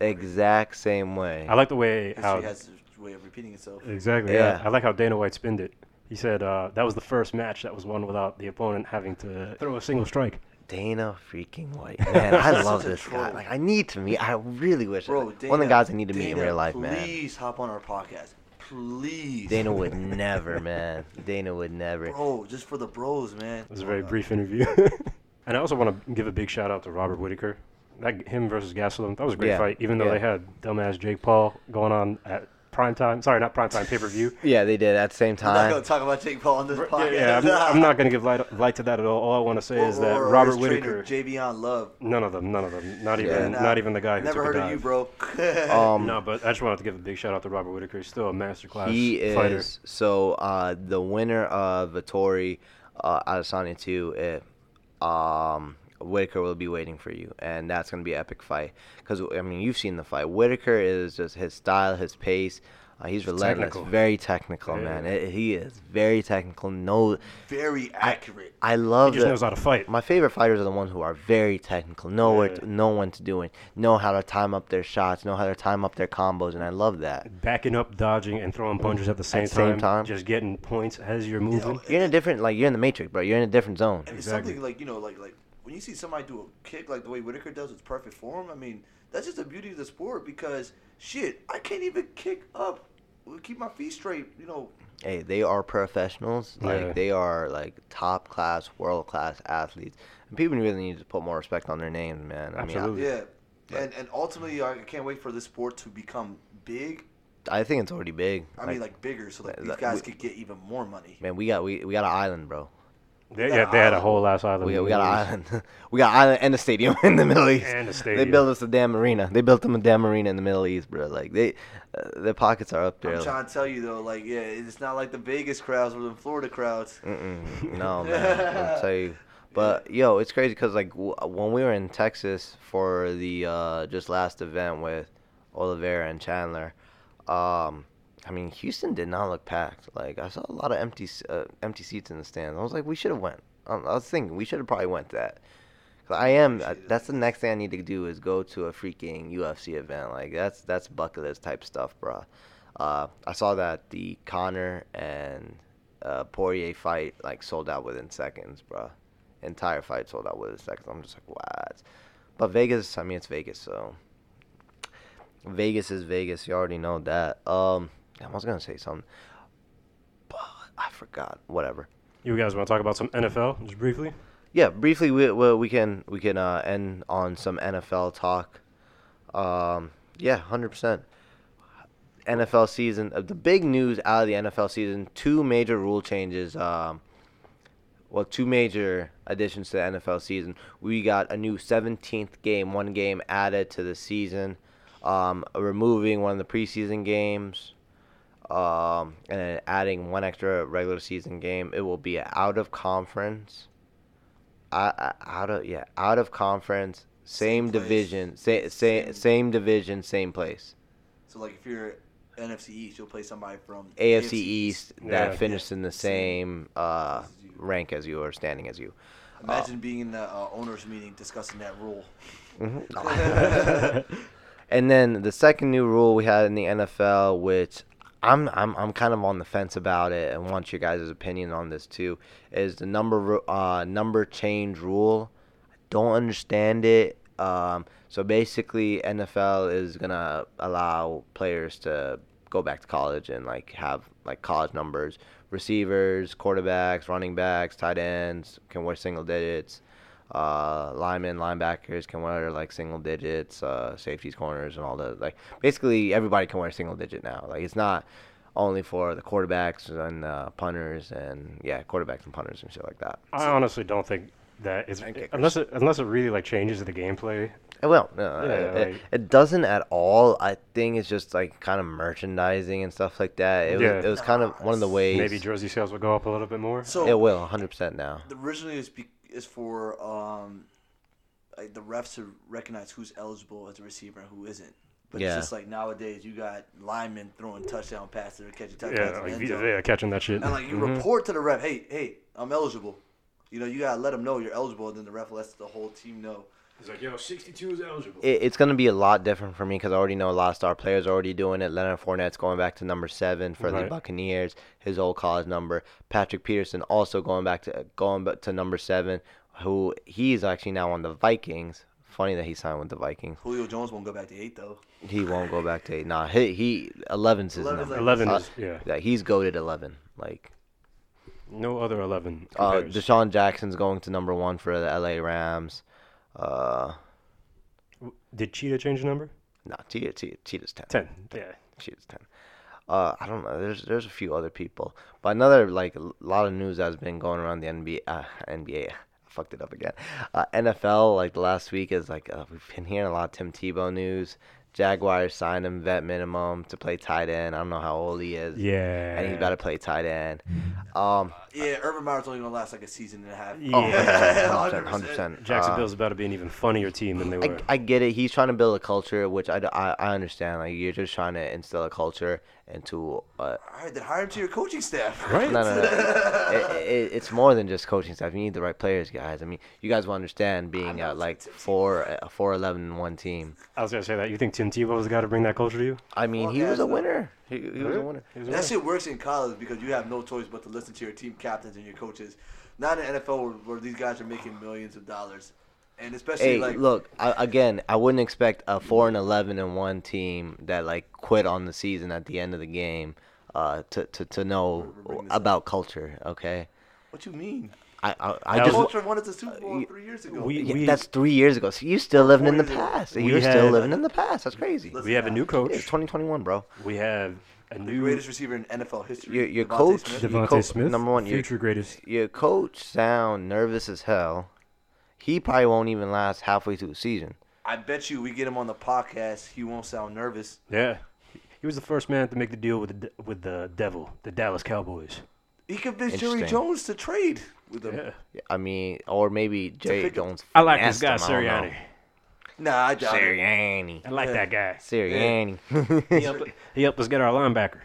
Exact same way. I like the way how History has a way of repeating itself. exactly. Yeah. Yeah. I like how Dana White spinned it. He said uh, that was the first match that was won without the opponent having to throw a single strike. Dana freaking White, man, I <laughs> love a this guy. Like, I need to meet. I really wish. Bro, one of the guys I need to meet in real life, man. Please hop on our podcast. Please. Dana would <laughs> never, man. Dana would never. Bro, just for the bros, man. It was a very brief interview. <laughs> and I also want to give a big shout out to Robert Whitaker. That him versus Gastelum, that was a great Yeah, fight. Even though yeah. they had dumbass Jake Paul going on at prime time. Sorry, not prime time, pay per view. <laughs> Yeah, they did at the same time. I'm not time. gonna talk about Jake Paul on this Yeah, podcast. yeah, I'm, not- I'm not going to give light, <laughs> light to that at all. All I want to say Or- is that or- or Robert his Whitaker, trainer, Javion Love. none of them, none of them, not even, Yeah, nah, not even the guy who Never took heard a of you, dive. bro. <laughs> Um, No, but I just wanted to give a big shout out to Robert Whitaker. He's still a masterclass he fighter. is so uh, the winner of Vettori uh, Adesanya two. If um, Whitaker will be waiting for you, and that's gonna be an epic fight. Because I mean, you've seen the fight. Whitaker is just his style, his pace. Uh, he's relentless, technical. very technical, Yeah. man. It, he is very technical. No, Very accurate. I He love He just the- knows how to fight. My favorite fighters are the ones who are very technical, know where Yeah. to, know when to do it, know how to time up their shots, know how to time up their combos, and I love that. Backing up, dodging, and throwing punches at the same, the same time, time. Just getting points as you're moving. You're in a different, like you're in the matrix, bro. You're in a different zone. And it's Exactly. something like you know, like like when you see somebody do a kick like the way Whitaker does, it's perfect form. I mean, that's just the beauty of the sport because shit, I can't even kick up, keep my feet straight. You know, Hey, they are professionals. Like Yeah. they are like top class, world class athletes, and people really need to put more respect on their names, man. I Absolutely. yeah. And and ultimately, I can't wait for this sport to become big. I, I think it's already big. I mean, like bigger, so like that- these guys we- could get even more money. man, we got we, we got an island, bro. They, got yeah, an they had a whole ass island. We, we got an island. <laughs> we got an island and a stadium <laughs> in the Middle East. East. and a They built us a damn arena. They built them a damn arena in the Middle East, bro. Like they, uh, their pockets are up there. I'm trying to tell you though, like yeah, it's not like the Vegas crowds or the Florida crowds. Mm-mm. No, <laughs> man. I'll tell you. But yo, it's crazy because like w- when we were in Texas for the uh, just last event with Oliveira and Chandler, um, I mean Houston did not look packed. Like I saw a lot of empty uh, empty seats in the stands. I was like, we should have went. I was thinking we should have probably went that. that. 'Cause I am. uh, That's the next thing I need to do is go to a freaking UFC event. Like that's that's bucket list type stuff, bro. Uh, I saw that the Conor and uh, Poirier fight like sold out within seconds, bro. Entire fight sold out within seconds. I'm just like, what? But Vegas, I mean, it's Vegas, so Vegas is Vegas. You already know that. Um, I was gonna say something, but I forgot. Whatever. You guys want to talk about some NFL just briefly? Yeah, briefly, we we, we can we can uh, end on some NFL talk. Um, yeah, hundred percent. NFL season. Uh, the big news out of the NFL season: two major rule changes. Um, well, two major additions to the NFL season. We got a new 17th game, one game added to the season, um, removing one of the preseason games, um, and then adding one extra regular season game. It will be out of conference, uh, uh, out of yeah, out of conference, same, Same division, sa- sa- Same- same division, same place. So like if you're NFC East, you'll play somebody from AFC East that Yeah. finished in the same uh, As rank as you or standing as you. Imagine being in the uh, owners meeting discussing that rule. <laughs> And then the second new rule we had in the NFL, which I'm I'm I'm kind of on the fence about it, and want your guys' opinion on this too, is the number uh number change rule. I don't understand it. Um, so basically, NFL is gonna allow players to go back to college and like have like college numbers. Receivers, quarterbacks, running backs, tight ends can wear single digits. Uh, linemen, linebackers can wear like single digits. Uh, safeties, corners, and all that. Like basically everybody can wear single digit now. Like it's not only for the quarterbacks and uh, punters and yeah, quarterbacks and punters and shit like that. I honestly don't think that is And unless it unless it really like changes the gameplay. It will. No, Yeah, it, it- like- it doesn't at all. I think it's just like kind of merchandising and stuff like that. It was, Yeah. it was kind of one of the ways. Maybe jersey sales will go up a little bit more. So it will, 100% now. originally is be, is for um, like the refs to recognize who's eligible as a receiver and who isn't. But Yeah. it's just like nowadays you got linemen throwing touchdown passes or catching touchdowns. Yeah, like, end yeah, yeah, catching that shit. And like you Mhm. report to the ref, hey, hey, I'm eligible. You know, you gotta let them know you're eligible, and then the ref lets the whole team know. He's like, yo, 62 is eligible. It, it's going to be a lot different for me because I already know a lot of star players are already doing it. Leonard Fournette's going back to number seven for the Buccaneers, his old college number. Patrick Peterson also going back to going back to number seven, who he's actually now on the Vikings. Funny that he signed with the Vikings. Julio Jones won't go back to eight though. He won't go back to eight. Nah, he, he 11's his 11's number. like- 11 Uh, is yeah. Yeah, he's goaded 11. Like No other 11 uh, compares. DeSean Jackson's going to number one for the LA Rams. Uh, Did Cheetah change the number? no, Cheetah, Cheetah, Cheetah's 10. 10. Yeah. Cheetah's 10. Uh, I don't know. There's there's a few other people, but another like a lot of news that's been going around the NBA. Uh, NBA. <laughs> I fucked it up again. Uh, NFL like the last week is like uh, we've been hearing a lot of Tim Tebow news. Jaguars signed him vet minimum to play tight end. I don't know how old he is. Yeah. And he's about to play tight end. Um, Yeah, Urban Meyer's only gonna last like a season and a half. Yeah. oh, 100%. 100%. 100%. Jacksonville's about to be an even funnier team than they were. I get it. He's trying to build a culture, which I I understand. Like you're just trying to instill a culture into. Uh, All right, then hire him to your coaching staff. <laughs> Right. no, no, no. <laughs> it, it, it's more than just coaching staff. You need the right players, guys. I mean, you guys will understand being I'm uh, like four, a four eleven in one team. I was gonna say that. You think Tim Tebow was the guy to bring that culture to you? I mean, Well, he was a it's not- winner. He, he was a winner. He was a That shit works in college because you have no choice but to listen to your team captains and your coaches. Not in the NFL where, where these guys are making millions of dollars, and especially Hey, like look I, again. I wouldn't expect a four and eleven and one team that like quit on the season at the end of the game, uh, to to, to know We're bringing this about culture. Okay, what you mean? I I, I That just was- Culture won us the Super Bowl you- three years ago. we- Yeah, that's three years ago. So you still living in the four ago. past. You're still had- living in the past. That's crazy. We have a new coach. It's 2021, bro. We have a the new greatest receiver in NFL history. Your- your DeVonta coach- Smith. Your DeVonta coach- Smith, number one, your- greatest. Your coach sound nervous as hell. He probably won't even last halfway through the season. I bet you we get him on the podcast, he won't sound nervous. Yeah, he was the first man to make the deal with the with the devil, the Dallas Cowboys. He convinced Jerry Jones to trade with him. Yeah, I mean, or maybe Jerry Jones. I like this guy him, I Sirianni. Nah, I know. doubt it. Sirianni. I like Yeah. that guy. Sirianni. <laughs> He helped, he helped us get our linebacker.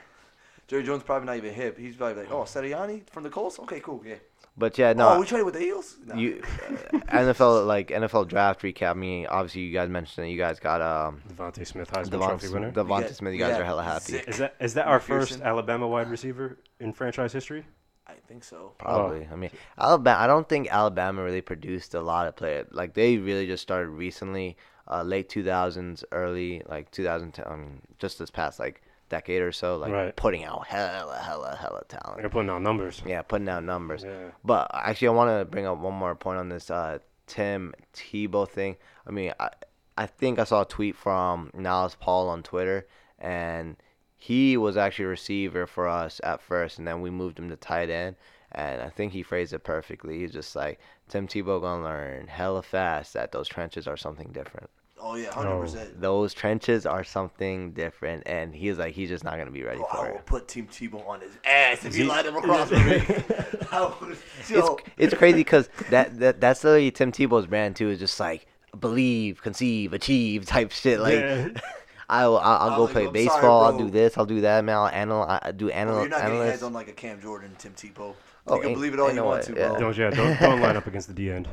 Jerry Jones probably not even hip. He's probably like, oh, Sirianni from the Colts. Okay, cool, yeah. But yeah, no. oh, no. we traded with the Eagles. Nah. you uh, NFL <laughs> like NFL draft recap. I mean, obviously you guys mentioned that you guys got um DeVonta Smith, Heisman Trophy winner. DeVonta, DeVonta got- Smith. You guys got are hella happy. Zach. Is that is that our first Alabama wide receiver in franchise history? I think so. Probably. I mean, Alabama. I don't think Alabama really produced a lot of players. Like they really just started recently, uh, late 2000s, early like 2010. I mean, just this past like decade or so, like Right. putting out hella, hella, hella talent. They're putting out numbers. Yeah, putting out numbers. Yeah. But actually, I want to bring up one more point on this uh, Tim Tebow thing. I mean, I I think I saw a tweet from Niles Paul on Twitter, and he was actually a receiver for us at first, and then we moved him to tight end. And I think he phrased it perfectly. He's just like Tim Tebow gonna learn hella fast that those trenches are something different. Oh yeah, hundred percent. Those trenches are something different, and he's like he's just not gonna be ready Bro, for I it. will put Team Tebow on his ass if he he- lined him <laughs> across from me. <laughs> I would- Yo, it's it's crazy because that, that that's literally Tim Tebow's brand too. Is just like believe, conceive, achieve type shit. Like Yeah. <laughs> I'll I'll, I'll go like, play I'm sorry, baseball. I'll do this. I'll do that. Man, I'll anal. I do bro, anal you're not getting analyst. hands on like a Cam Jordan, Tim Tebow. Oh, you can believe it all you no want way, to, yeah. bro. Don't yeah, don't, don't line up against the D end.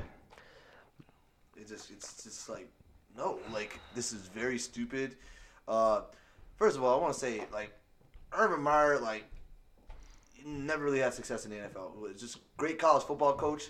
It's just it's just like no, like this is very stupid. Uh, first of all, I want to say like Urban Meyer like never really had success in the NFL. He was just great college football coach,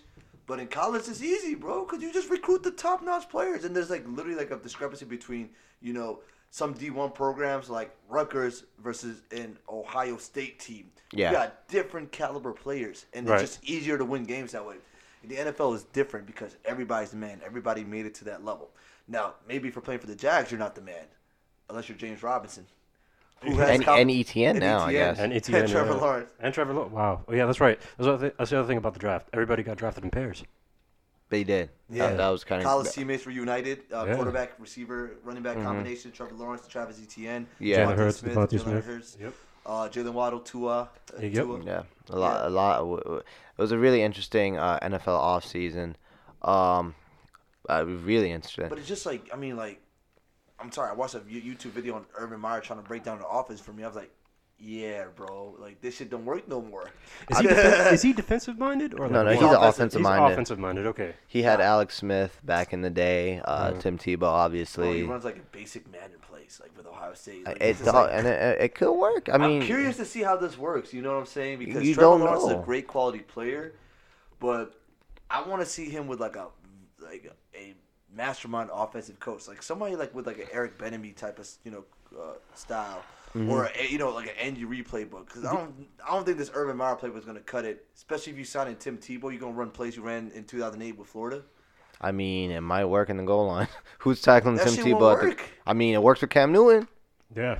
but in college it's easy, bro, because you just recruit the top notch players, and there's like literally like a discrepancy between you know some D1 programs like Rutgers versus an Ohio State team. Yeah. You got different caliber players, and Right. it's just easier to win games that way. The NFL is different because everybody's the man. Everybody made it to that level. Now, maybe if you're playing for the Jags, you're not the man, unless you're James Robinson. Who has And, com- and ETN now, I guess. And And Trevor uh, Lawrence. And Trevor Lawrence. Wow. Oh, yeah, that's right. That's, what I that's the other thing about the draft. Everybody got drafted in pairs. They did. Yeah. That, that was kind of College of. teammates were united. Uh, Yeah. Quarterback, receiver, running back combination. Trevor Lawrence, Travis Etienne. Yeah. Jalen DeVonta Hurts, Smith, DeVonta Jalen Smith. Hurts, Yep. Uh, Jaylen Waddle, Tua. Uh, Yep. Tua. Yeah, a lot, a lot. w- w- It was a really interesting uh, NFL offseason. Um, uh, really interesting. But it's just like I mean, like I'm sorry, I watched a YouTube video on Urban Meyer trying to break down the offense for me. I was like, yeah, bro, like this shit don't work no more. Is he, defen- <laughs> is he defensive minded or No, like no, he's what? offensive- He's offensive-minded. offensive minded. Okay. He had Alex Smith back in the day. Uh, Mhm. Tim Tebow, Bro, obviously. he runs like a basic man in place, like with Ohio State. Like, it, it's just like- and it, it could work. I mean, I'm curious to see how this works. You know what I'm saying? Because You Trevor Lawrence is a great quality player, but I want to see him with like a like a, a mastermind offensive coach, like somebody like with like an Eric Bieniemy type of you know uh, style, Mm-hmm. or a, you know like an Andy Reid playbook. Because I don't I don't think this Urban Meyer playbook is going to cut it. Especially if you sign in Tim Tebow, you're going to run plays you ran in 2008 with Florida. I mean, it might work in the goal line. <laughs> Who's tackling That Tim shit Tebow? won't at the- I mean, it works for Cam Newton. Yeah.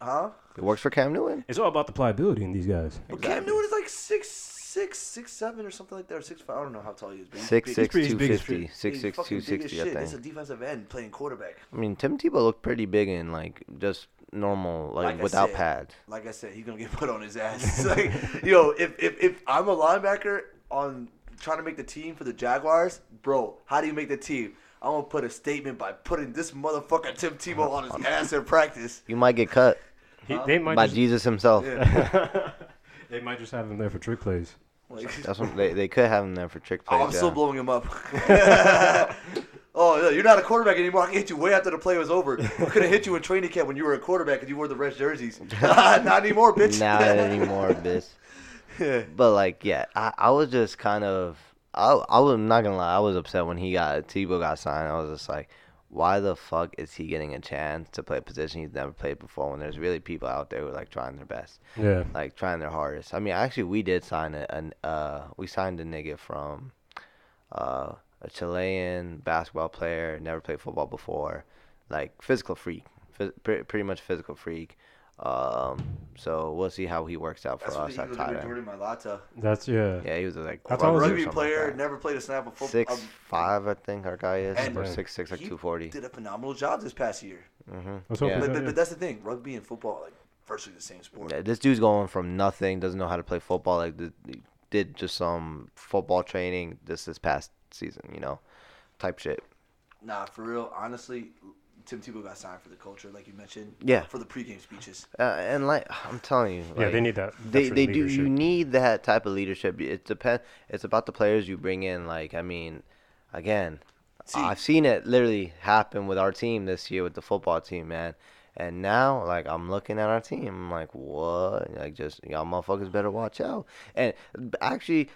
Huh? It works for Cam Newton. It's all about the pliability in these guys. But Cam Newton is like six six six seven or something like that, or six five. I don't know how tall he is. But he's Six big. six pretty two big as fifty. shit. Six He's six fucking two big as sixty. I shit. This is a think. defensive end playing quarterback. I mean, Tim Tebow looked pretty big and like just normal, like, Like I without said, pads. Like I said, he's gonna get put on his ass. It's <laughs> like, yo, if, if if I'm a linebacker on trying to make the team for the Jaguars, bro, how do you make the team? I'm gonna put a statement by putting this motherfucker Tim Tebow on his ass in practice. You might get cut He, they might by just, Jesus himself. Yeah. <laughs> they might just have him there for trick plays. Like, That's what they, they could have him there for trick oh, plays. I'm still blowing him up. <laughs> oh, you're not a quarterback anymore. I can hit you way after the play was over. I could have hit you in training camp when you were a quarterback and you wore the red jerseys. <laughs> not anymore, bitch. Not <laughs> anymore, bitch. Yeah. But like, yeah, I, I was just kind of, I I was not gonna lie, I was upset when he got Tebow got signed. I was just like, why the fuck is he getting a chance to play a position he's never played before? When there's really people out there who are like trying their best, Yeah. like trying their hardest. I mean, actually, we did sign a, an uh, we signed a nigga from, uh, a Chilean basketball player, never played football before, like physical freak, Phys- pretty much physical freak. Um, so we'll see how he works out for That's what us the Eagles did tight with end. Jordan Mailata. That's yeah. Yeah, he was like That's A rugby it is. rugby or something player, like never played a snap of football. Six um, five, I think our guy is, And- or six six, like two forty. did a phenomenal job this past year. Mm-hmm. Yeah. But, but, but that's the thing, rugby and football like virtually the same sport. Yeah, this dude's going from nothing, doesn't know how to play football. Like did just some football training this this past season, you know, type shit. Nah, for real, honestly, Tim Tebow got signed for the culture, like you mentioned. Yeah. For the pregame speeches. Uh, and like I'm telling you, yeah, they need that. They veteran they do. You need that type of leadership. It depend. It's about the players you bring in. Like I mean, again, See- I've seen it literally happen with our team this year with the football team, man. And now, like, I'm looking at our team. I'm like, what? Like, just y'all motherfuckers better watch out. And actually,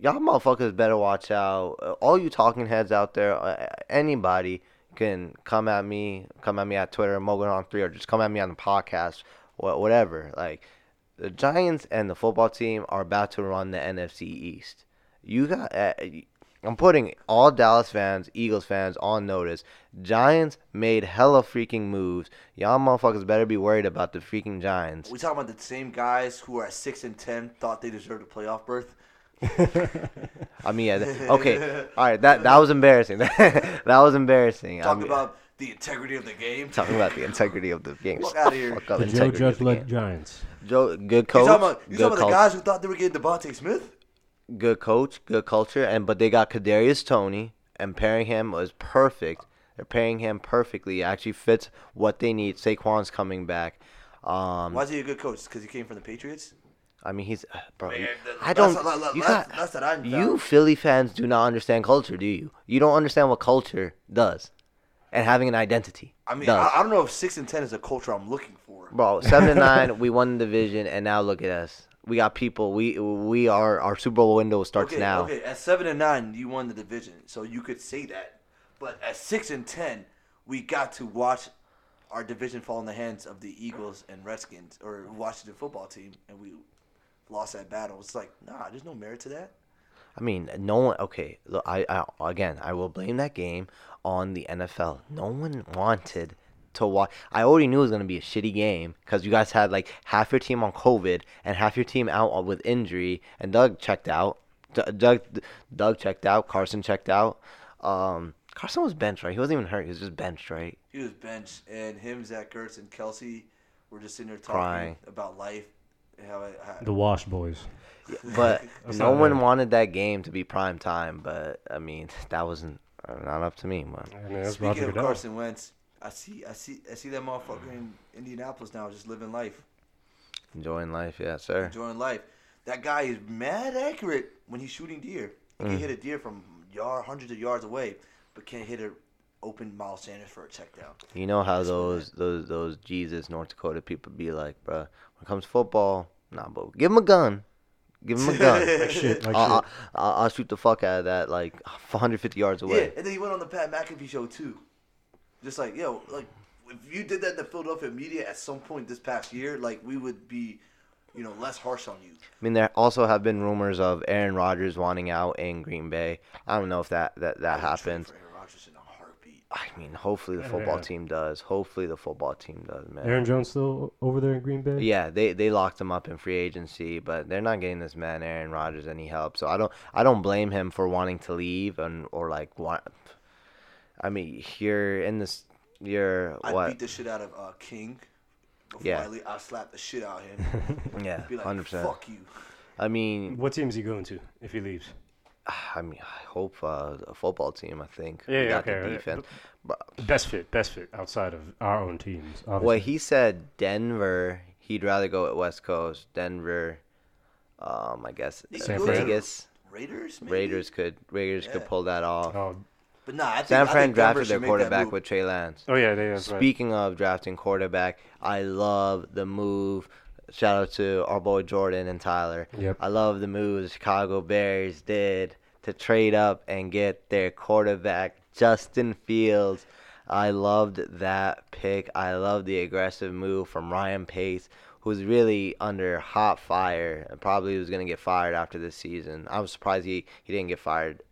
y'all motherfuckers better watch out. Uh, All you talking heads out there, uh, anybody can come at me, come at me at Twitter, Mogan on three, or just come at me on the podcast, whatever. Like, the Giants and the football team are about to run the NFC East. You got. Uh, I'm putting all Dallas fans, Eagles fans on notice. Giants made hella freaking moves. Y'all motherfuckers better be worried about the freaking Giants. We talking about the same guys who are at six and ten thought they deserved a playoff berth. <laughs> I mean, yeah. Okay, <laughs> all right. That that was embarrassing. <laughs> that was embarrassing. I Talking mean, about the integrity of the game. talking about the integrity of the game. Fuck outta here. Fuck up the Joe Judge led. Giants. Joe, good You coach. talking about, you good talking about the guys who thought they were getting DeVonta Smith? good coach, good culture, and but they got Kadarius Toney, and pairing him was perfect. They're pairing him perfectly. It actually fits what they need. Saquon's coming back. Um, Why is he a good coach? Because he came from the Patriots. I mean, he's uh, bro. Man, you- I don't. you that's- got that's what I you. Philly fans do not understand culture, do you? You don't understand what culture does, and having an identity. I mean. I, I don't know if six and ten is a culture I'm looking for. Bro, seven and <laughs> nine, we won the division, and now look at us. We got people. We we are our Super Bowl window starts okay, now. okay. At seven and nine, you won the division, so you could say that. But at six and ten, we got to watch our division fall in the hands of the Eagles and Redskins or Washington football team, and we lost that battle. It's like, nah, there's no merit to that. I mean, no one. Okay, look, I, I again, I will blame that game on the NFL. No one wanted to watch. I already knew it was gonna be a shitty game because you guys had like half your team on COVID and half your team out with injury, and Doug checked out. D- Doug, Doug checked out. Carson checked out. Um, Carson was benched, right? He wasn't even hurt. He was just benched, right? He was benched, and him, Zach Ertz, and Kelce were just sitting there talking Crying. about life. And How, it- how The Wash Boys. But <laughs> no one bad. wanted that game to be prime time. But I mean, <laughs> that wasn't uh, not up to me, man. I mean, that's Roger Speaking of Goodell. Carson Wentz, I see, I see, I see that motherfucker in Indianapolis now, just living life, Enjoying life, yeah, sir. enjoying life. That guy is mad accurate when he's shooting deer. He Mm. can hit a deer from yard, hundreds of yards away, but can't hit a open Miles Sanders for a check down. You know how those those those Jesus North Dakota people be like, bruh. When it comes to football, nah, but give him a gun. Give him a gun. <laughs> Like shit. Like I'll, shit. I'll, I'll, I'll shoot the fuck out of that like <laughs> 150 yards away. Yeah, away. and then he went on the Pat McAfee show too. Just like yo, like if you did that in the Philadelphia media at some point this past year, like we would be, you know, less harsh on you. I mean, there also have been rumors of Aaron Rodgers wanting out in Green Bay. I don't know if that that that I I mean, hopefully the football yeah. team does. Hopefully the football team does, man. Aaron Jones still over there in Green Bay? Yeah, they they locked him up in free agency, but they're not getting this man Aaron Rodgers any help. So I don't I don't blame him for wanting to leave and or like want. I mean, you're in this. You're I'd what? beat the shit out of uh, King. Before Yeah. I leave, I'd slap the shit out of him. <laughs> Yeah, Be like, hundred percent. fuck you. I mean, What team is he going to if he leaves? <sighs> I mean, I hope uh, a football team. I think. Yeah, yeah, got the okay, defense. But Best fit, best fit outside of our own teams. Obviously. well, he said Denver. He'd rather go at West Coast. Denver. Um, I guess He uh, could go to Vegas. Raiders, maybe? Raiders could Raiders could pull that off. oh, But nah, I think, San I Fran think drafted their quarterback with Trey Lance. oh yeah, they, that's right. Speaking of drafting quarterback, I love the move. Shout out to our boy Jordan and Tyler. Yep. I love the move the Chicago Bears did to trade up and get their quarterback Justin Fields. I loved that pick. I love the aggressive move from Ryan Pace, who's really under hot fire and probably was going to get fired after this season. I was surprised he, he didn't get fired.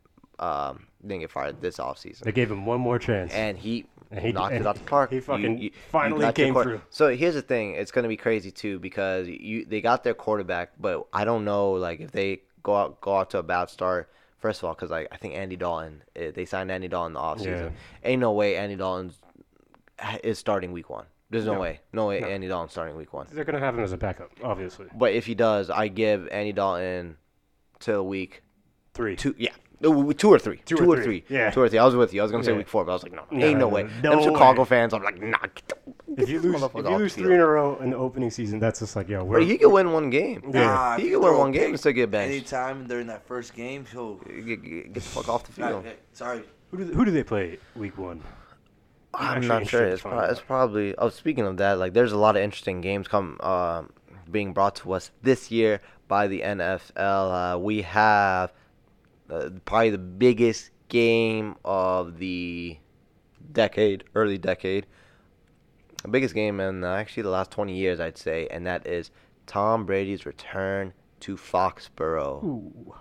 Um, didn't get fired this offseason They gave him one more chance. and he, he- knocked and it out the park. he fucking finally got your came through. So here's the thing: it's gonna be crazy too because you they got their quarterback, but I don't know like if they go out go out to a bad start. First of all, because like I think Andy Dalton, eh, they signed Andy Dalton in the offseason. Ain't no way Andy Dalton is starting week one. There's no, No. way, no way No. Andy Dalton starting week one. They're gonna have him as a backup, obviously. But if he does, I give Andy Dalton till week Three. two. Yeah. No, Two or three. Two Two, or or, three. three. Yeah. Two or three. I was with you. I was gonna say Yeah. week four, but I was like, no, No, ain't no no, way. no Them Chicago way. fans, I'm like, nah. Get If you lose, if you lose three in a row in the opening season, that's just like, yo, we're Bro, he could win one game. Yeah. Nah, He if could win one game pick and still get benched. Anytime during that first game, he'll. Get, get, get the fuck off the field. sorry. who do, who do they play week one? I'm actually not sure. It's, pro- it's probably. Oh, speaking of that, like there's a lot of interesting games come um being brought to us this year by the NFL. Uh, we have uh, probably the biggest game of the decade, early decade, the biggest game in uh, actually the last 20 years, I'd say, and that is Tom Brady's return to Foxborough. Ooh.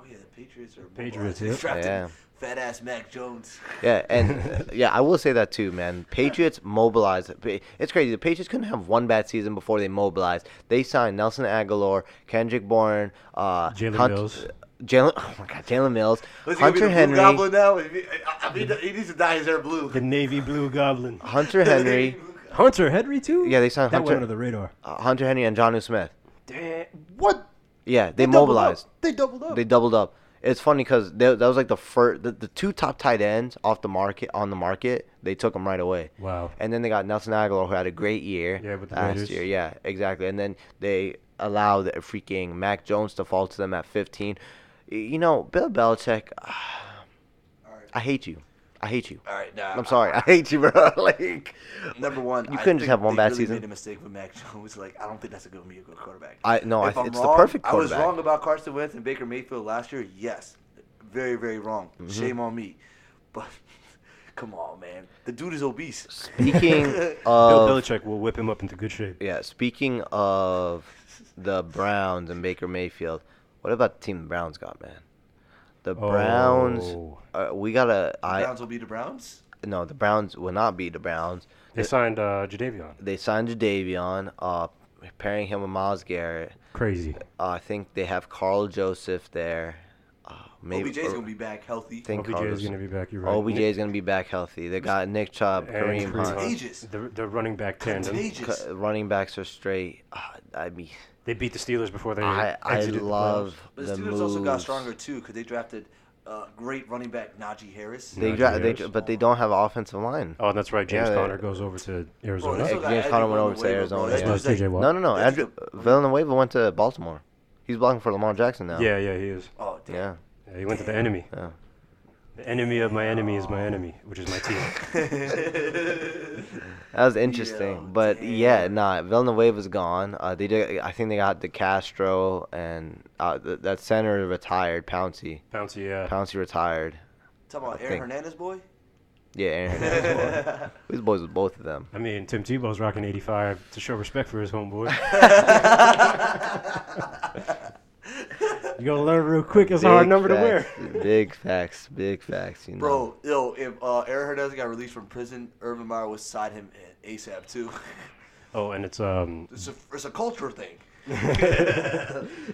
Oh yeah, the Patriots are. Patriots, <laughs> They Yeah. Fat ass Mac Jones. Yeah, and <laughs> uh, yeah, I will say that too, man. Patriots mobilized. It's crazy. The Patriots couldn't have one bad season before they mobilized. They signed Nelson Agholor, Kendrick Bourne, uh, Jalen Hunt- Mills. Jalen. Oh my God, Jalen Mills, Was he gonna be Hunter the Henry, Goblin now? He- I I mean, he needs to dye his hair blue. The navy blue goblin. Hunter <laughs> Henry. Hunter Henry too? Yeah, they signed that went under the radar. uh, Hunter Henry and Jonnu Smith. Damn. What? Yeah, they, doubled mobilized. up. They doubled up. They doubled up. It's funny because that was like the first, the, the two top tight ends off the market on the market. They took them right away. wow. And then they got Nelson Agholor, who had a great year Yeah, with the last Raiders. year. Yeah, exactly. And then they allowed freaking Mac Jones to fall to them at 15. Y- You know, Bill Belichick, <sighs> All right. I hate you. I hate you. All right. Nah, I'm sorry. I <laughs> hate you, bro. <laughs> like, Number one, You couldn't just think have one bad really season? Made a mistake with Mac <laughs> Jones. Like, I don't think that's going to be a good quarterback. I no, I, If I'm it's wrong, the perfect I was wrong about Carson Wentz and Baker Mayfield last year. Yes, very, very wrong. Mm-hmm. Shame on me. But come on, man, the dude is obese. Speaking of Bill of Belichick will whip him up into good shape. yeah, speaking of the Browns and Baker Mayfield, what about the team the Browns got, man? The Browns. Oh. Uh, we gotta. The I Browns will be the Browns. no. The Browns will not be the Browns. They signed uh, Jadeveon. They signed Jadeveon, uh, pairing him with Myles Garrett. Crazy. Uh, I think they have Karl Joseph there. Uh, maybe OBJ's gonna be back healthy. think OBJ Carl is going to be back. You're right. OBJ is gonna be back healthy. They got Nick Chubb, And Kareem Kareem Hunt. Contagious. The, the running back tandem. Contagious. Cu- Running backs are straight. Uh, I mean, They beat the Steelers before they I I exited the love But the the Steelers also got moves. stronger too because they drafted uh, great running back Najee Harris. They Najee dra- they Harris. but they don't have an offensive line. Oh, that's right. James Yeah, Conner goes over to Arizona. they still got James Conner went over to Arizona, bro. yeah. That Uh, dude's like- TJ Watt. No, no, no. That's Andrew the- Villanueva went to Baltimore. He's blocking for Lamar Jackson now. yeah, yeah, he is. Oh damn. Yeah. Yeah, he went to the enemy. Yeah. The enemy of my enemy is my enemy, which is my team. <laughs> That was interesting, Yeah, but damn. yeah, nah. Villanueva's gone. Uh, they did. I think they got DeCastro and uh, th- that center retired. Pouncey. Pouncey, yeah. Pouncey retired. Talking about I Aaron think- Hernandez boy. Yeah, Aaron <laughs> Hernandez. These boys with both of them. I mean, Tim Tebow's rocking 85 to show respect for his homeboy. <laughs> <laughs> you gotta learn real quick. It's a hard Big number to wear. Big facts. Big facts. You know. Bro, yo, if uh, Aaron Hernandez got released from prison, Urban Meyer would sign him in ASAP too. <laughs> Oh, and it's um, It's a it's a culture thing. <laughs>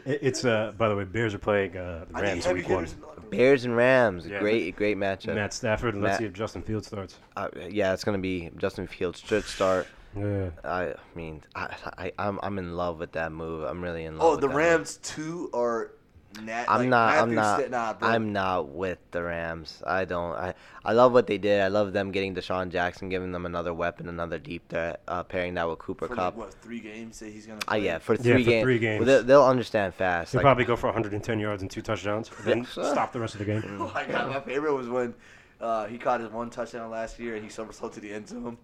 it's uh. By the way, Bears are playing uh, the Rams week one. hitters in the locker room. Bears and Rams. Yeah, great, great matchup. Matt Stafford. and Let's see if Justin Fields starts. Uh, yeah, it's gonna be Justin Fields should start. Yeah. I mean, I, I, I'm, I'm in love with that move. I'm really in love. Oh, with the that move. Rams too are. Nat, I'm like, not. I'm not. Sta- nah. I'm not with the Rams. I don't. I. I love what they did. I love them getting DeSean Jackson, giving them another weapon, another deep threat, uh, pairing that with Cooper for Kupp. like, what three games that he's gonna. Ah, Play? yeah, for three Yeah, three for games. three Well, games. they'll, they'll understand fast. He'll Like, probably go for 110 yards and two touchdowns, <laughs> then stop the rest of the game. <laughs> Oh my god, my favorite was when uh, he caught his one touchdown last year and he somersaulted to the end zone.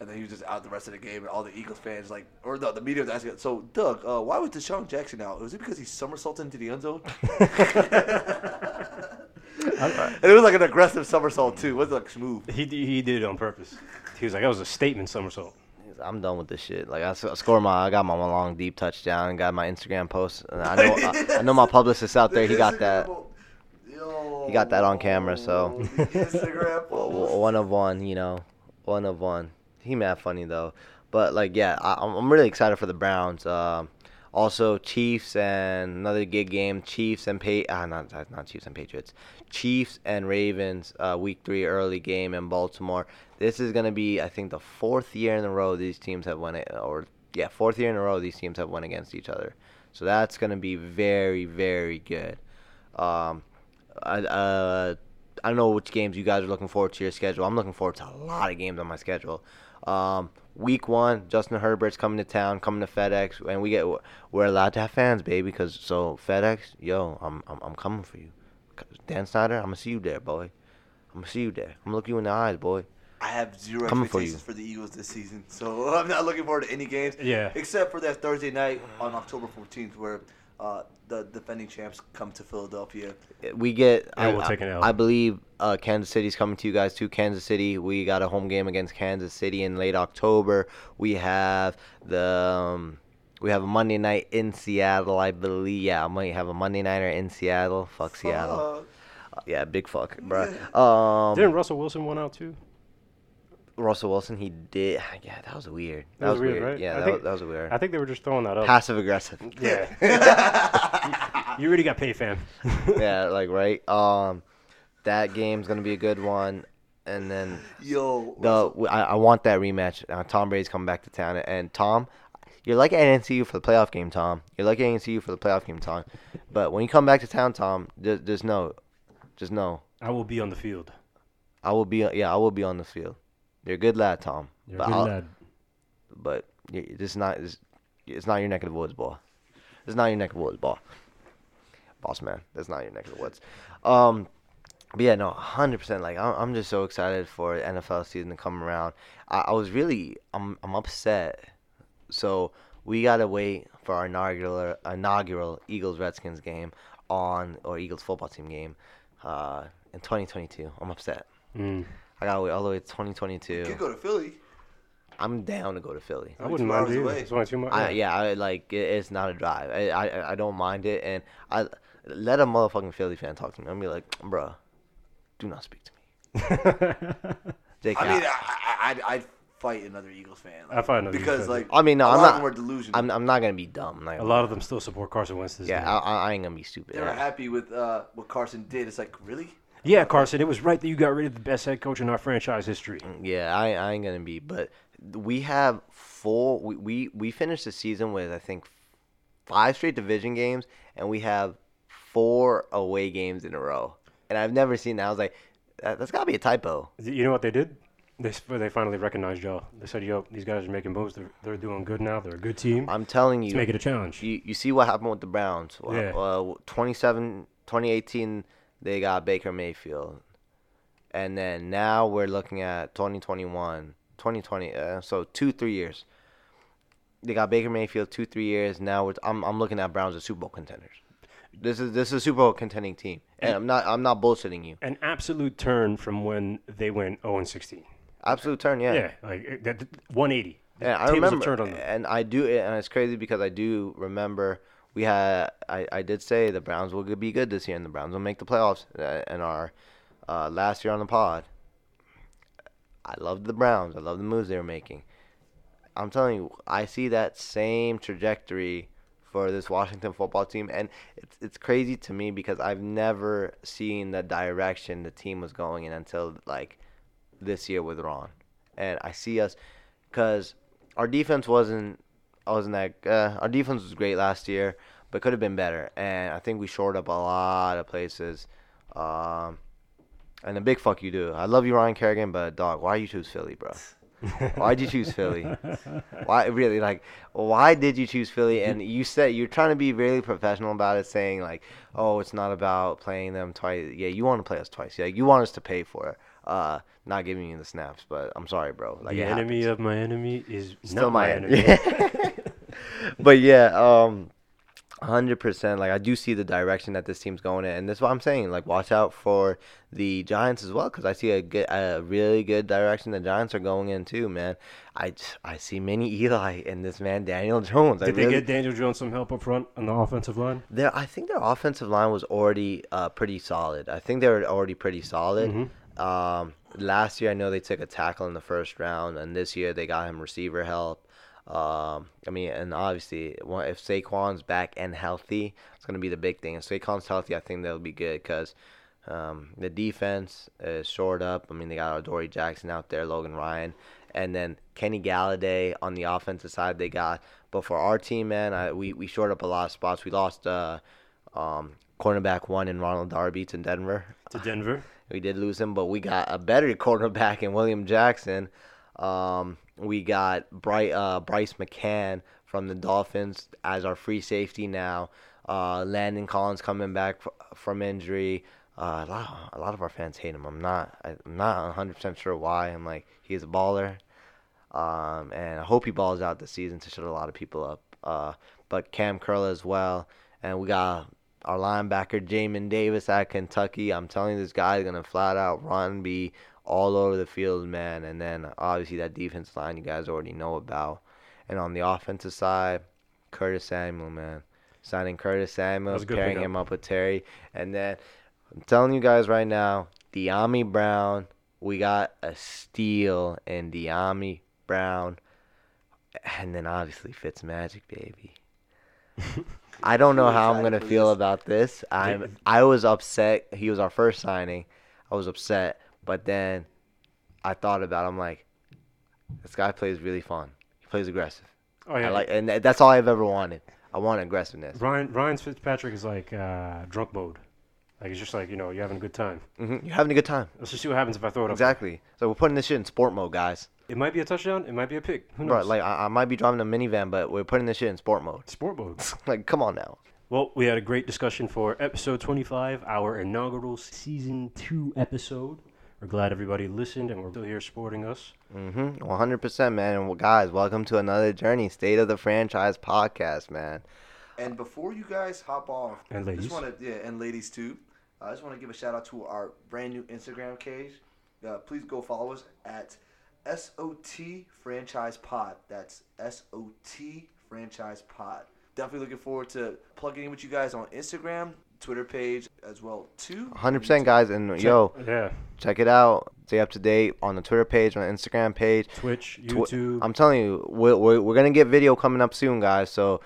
And then he was just out the rest of the game, and all the Eagles fans like, or no, the media was asking. So, Doug, uh, why was DeSean Jackson out? Was it because he somersaulted into the end zone? <laughs> and it was like an aggressive somersault too. It wasn't like smooth. He he did it on purpose. He was like, that was a statement somersault. I'm done with this shit. Like I score my, I got my long deep touchdown, got my Instagram post. And I know, I, I know my <laughs> publicist out there. He got that. Yo, He got that on camera, so- the Instagram <laughs> post. one of one, you know, one of one. He mad funny though, but like yeah, I, I'm I'm really excited for the Browns. Um, also Chiefs and another gig game. Chiefs and pa- ah not not Chiefs and Patriots. Chiefs and Ravens. Uh, week three early game in Baltimore. This is gonna be I think the fourth year in a row these teams have won it, or yeah, fourth year in a row these teams have won against each other. So that's gonna be very very good. Um, I, uh, I don't know which games you guys are looking forward to your schedule. I'm looking forward to a lot of games on my schedule. Um, week one, Justin Herbert's coming to town, coming to FedEx, and we get we're allowed to have fans, baby. Cause so FedEx, yo, I'm I'm, I'm coming for you. Dan Snyder, I'm gonna see you there, boy. I'm gonna see you there. I'm gonna look you in the eyes, boy. I have zero Coming expectations you. for, the Eagles this season, so <laughs> I'm not looking forward to any games. Yeah. Except for that Thursday night on October 14th, where uh, the defending champs come to Philadelphia. We get. And I, we'll take an I- L. I believe uh, Kansas City's coming to you guys too. Kansas City. We got a home game against Kansas City in late October. We have the. Um, we have a Monday night in Seattle, I believe. Yeah, I might have a Monday nighter in Seattle. Fuck Seattle. Fuck. Yeah, big fuck, bruh. Um, Didn't Russell Wilson one out too? Russell Wilson, he did. <sighs> Yeah, that was weird. That, That was, was weird. weird, right? Yeah, that, think- was, that was weird. I think they were just throwing that up. Passive aggressive. <laughs> Yeah. you, <laughs> you already got paid, fam. <laughs> yeah, like right. Um, that game's gonna be a good one, and then Yo, the I, I want that rematch. Uh, Tom Brady's coming back to town, and Tom, you're lucky I didn't see you for the playoff game, Tom. You're lucky I didn't see you for the playoff game, Tom. But when you come back to town, Tom, just, just know, just know, I will be on the field. I will be. Yeah, I will be on the field. You're a good lad, Tom. You're a but good I'll- lad. but is not. This, it's not your neck of the woods, boy. It's not your neck of the woods, boy. Boss man, that's not your neck of the woods. Um, but yeah, no, hundred percent. Like I'm, I'm just so excited for NFL season to come around. I, I was really, I'm, I'm upset. So we gotta wait for our inaugural, inaugural Eagles Redskins game on or Eagles football team game, uh, in 2022. I'm upset. Mm. I gotta wait all the way to 2022. you 2022. could go to Philly. I'm down to go to Philly. I wouldn't two mind hours it. either. It's only two months. I, yeah, I like it, it's not a drive. I, I I don't mind it, and I let a motherfucking Philly fan talk to me. I'm be like, bruh, do not speak to me. <laughs> JK, I mean, I, I, I'd, I'd fight another Eagles fan. I fight another because Eagles fan. like I mean, no, a I'm lot not- of them are delusional. I'm, I'm not gonna be dumb. I'm a lot of them still support Carson Wentz. This Yeah. I, I, I ain't gonna be stupid. they were Yeah. happy with uh, what Carson did. It's like really. Yeah, Carson. It was right that you got rid of the best head coach in our franchise history. Yeah, I, I ain't gonna be. But we have four. We, we we finished the season with I think five straight division games, and we have four away games in a row. And I've never seen that. I was like, that, that's gotta be a typo. You know what they did? They they finally recognized y'all. They said, "Yo, these guys are making moves. They're they're doing good now. They're a good team. I'm telling Let's you, make it a challenge." you you see what happened with the Browns. Well, Yeah. Uh, 27, 2018, they got Baker Mayfield, and then now we're looking at 2021, 2020. Uh, so two three years. They got Baker Mayfield two three years. Now I'm I'm looking at Browns as Super Bowl contenders. This is this is a Super Bowl contending team, and I'm not I'm not bullshitting you. An absolute turn from when they went 0 and 16. Absolute turn, yeah. Yeah, like that, 180. The And I remember, turned on them. and I do, and it's crazy because I do remember we had, I, I did say the Browns will be good this year, and the Browns will make the playoffs. Uh, in our uh, last year on the pod, I loved the Browns. I love the moves they were making. I'm telling you, I see that same trajectory for this Washington football team, and it's it's crazy to me because I've never seen the direction the team was going in until like this year with Ron, and I see us because our defense wasn't wasn't that uh, our defense was great last year, but could have been better, and I think we shored up a lot of places. Um, and a big fuck you do. I love you, Ryan Kerrigan, but dog, why you choose Philly, bro? <laughs> Why'd you choose Philly? Why really like? Why did you choose Philly? And <laughs> you said you're trying to be really professional about it, saying like, "Oh, it's not about playing them twice." Yeah, you want to play us twice. Yeah, you want us to pay for it, uh, not giving you the snaps. But I'm sorry, bro. Like the enemy happens. of my enemy is still not my enemy. enemy. <laughs> <laughs> but yeah, um, hundred percent. Like I do see the direction that this team's going in, and that's what I'm saying. Like watch out for the Giants as well, because I see a good, a really good direction the Giants are going in too, man. I, I see many Eli in this man, Daniel Jones. I Did they really- get Daniel Jones some help up front on the offensive line? their, I think their offensive line was already uh, pretty solid. I think they were already pretty solid. Mhm. Um, last year, I know they took a tackle in the first round, and this year they got him receiver help. Um, I mean, and obviously, if Saquon's back and healthy, it's gonna be the big thing. If Saquon's healthy, I think that'll be good because um, the defense is shored up. I mean, they got Dory Jackson out there, Logan Ryan, and then Kenny Golladay on the offensive side. They got, but for our team, man, I, we we shored up a lot of spots. We lost uh, um, cornerback one in Ronald Darby to Denver. To Denver. <laughs> We did lose him, but we got a better <laughs> cornerback in William Jackson. Um, we got Bright, uh, Bryce McCain from the Dolphins as our free safety now. Uh, Landon Collins coming back f- from injury. Uh, a, lot, a lot of our fans hate him. I'm not. I'm not 100 percent sure why. I'm like he's a baller, um, and I hope he balls out this season to shut a lot of people up. Uh, but Cam Curl as well, and we got our linebacker Jamin Davis at Kentucky. I'm telling you, this guy is gonna flat out run, be all over the field, man. And then obviously that defense line you guys already know about. And on the offensive side, Curtis Samuel, man, signing Curtis Samuel, was a good pairing him up with Terry, and then I'm telling you guys right now, Dyami Brown, we got a steal in Dyami Brown, and then obviously Fitzmagic, baby. I don't know how I'm gonna feel about this. <laughs> I'm I was upset. He was our first signing. I was upset, but then I thought about. It. I'm like, this guy plays really fun. He plays aggressive. Oh yeah. I like, and that's all I've ever wanted. I want aggressiveness. Ryan Ryan Fitzpatrick is like uh, drunk mode. Like it's just like you know you're having a good time. hmm You're having a good time. Let's just see what happens if I throw it up. Exactly. So we're putting this shit in sport mode, guys. It might be a touchdown. It might be a pick. Who knows? Bro, like I, I might be driving a minivan, but we're putting this shit in sport mode. Sport mode. <laughs> like, come on now. Well, we had a great discussion for episode 25, our inaugural season two episode. We're glad everybody listened and we're still here supporting us. Mm-hmm. 100%, man. And well, guys, welcome to another journey, State of the Franchise podcast, man. And before you guys hop off, And ladies. just want to yeah, and ladies too. I just want to give a shout out to our brand new Instagram page. Uh, please go follow us at SOT Franchise Pod. That's SOT Franchise Pod. Definitely looking forward to plugging in with you guys on Instagram. Twitter page as well too. 100% guys and yo, Yeah. check it out. Stay up to date on the Twitter page, on the Instagram page. Twitch, Twi- YouTube. I'm telling you, we're, we're, we're gonna get video coming up soon, guys. So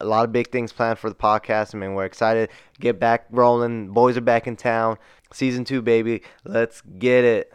a lot of big things planned for the podcast. I mean, we're excited. Get back rolling. Boys are back in town. Season two, baby. Let's get it.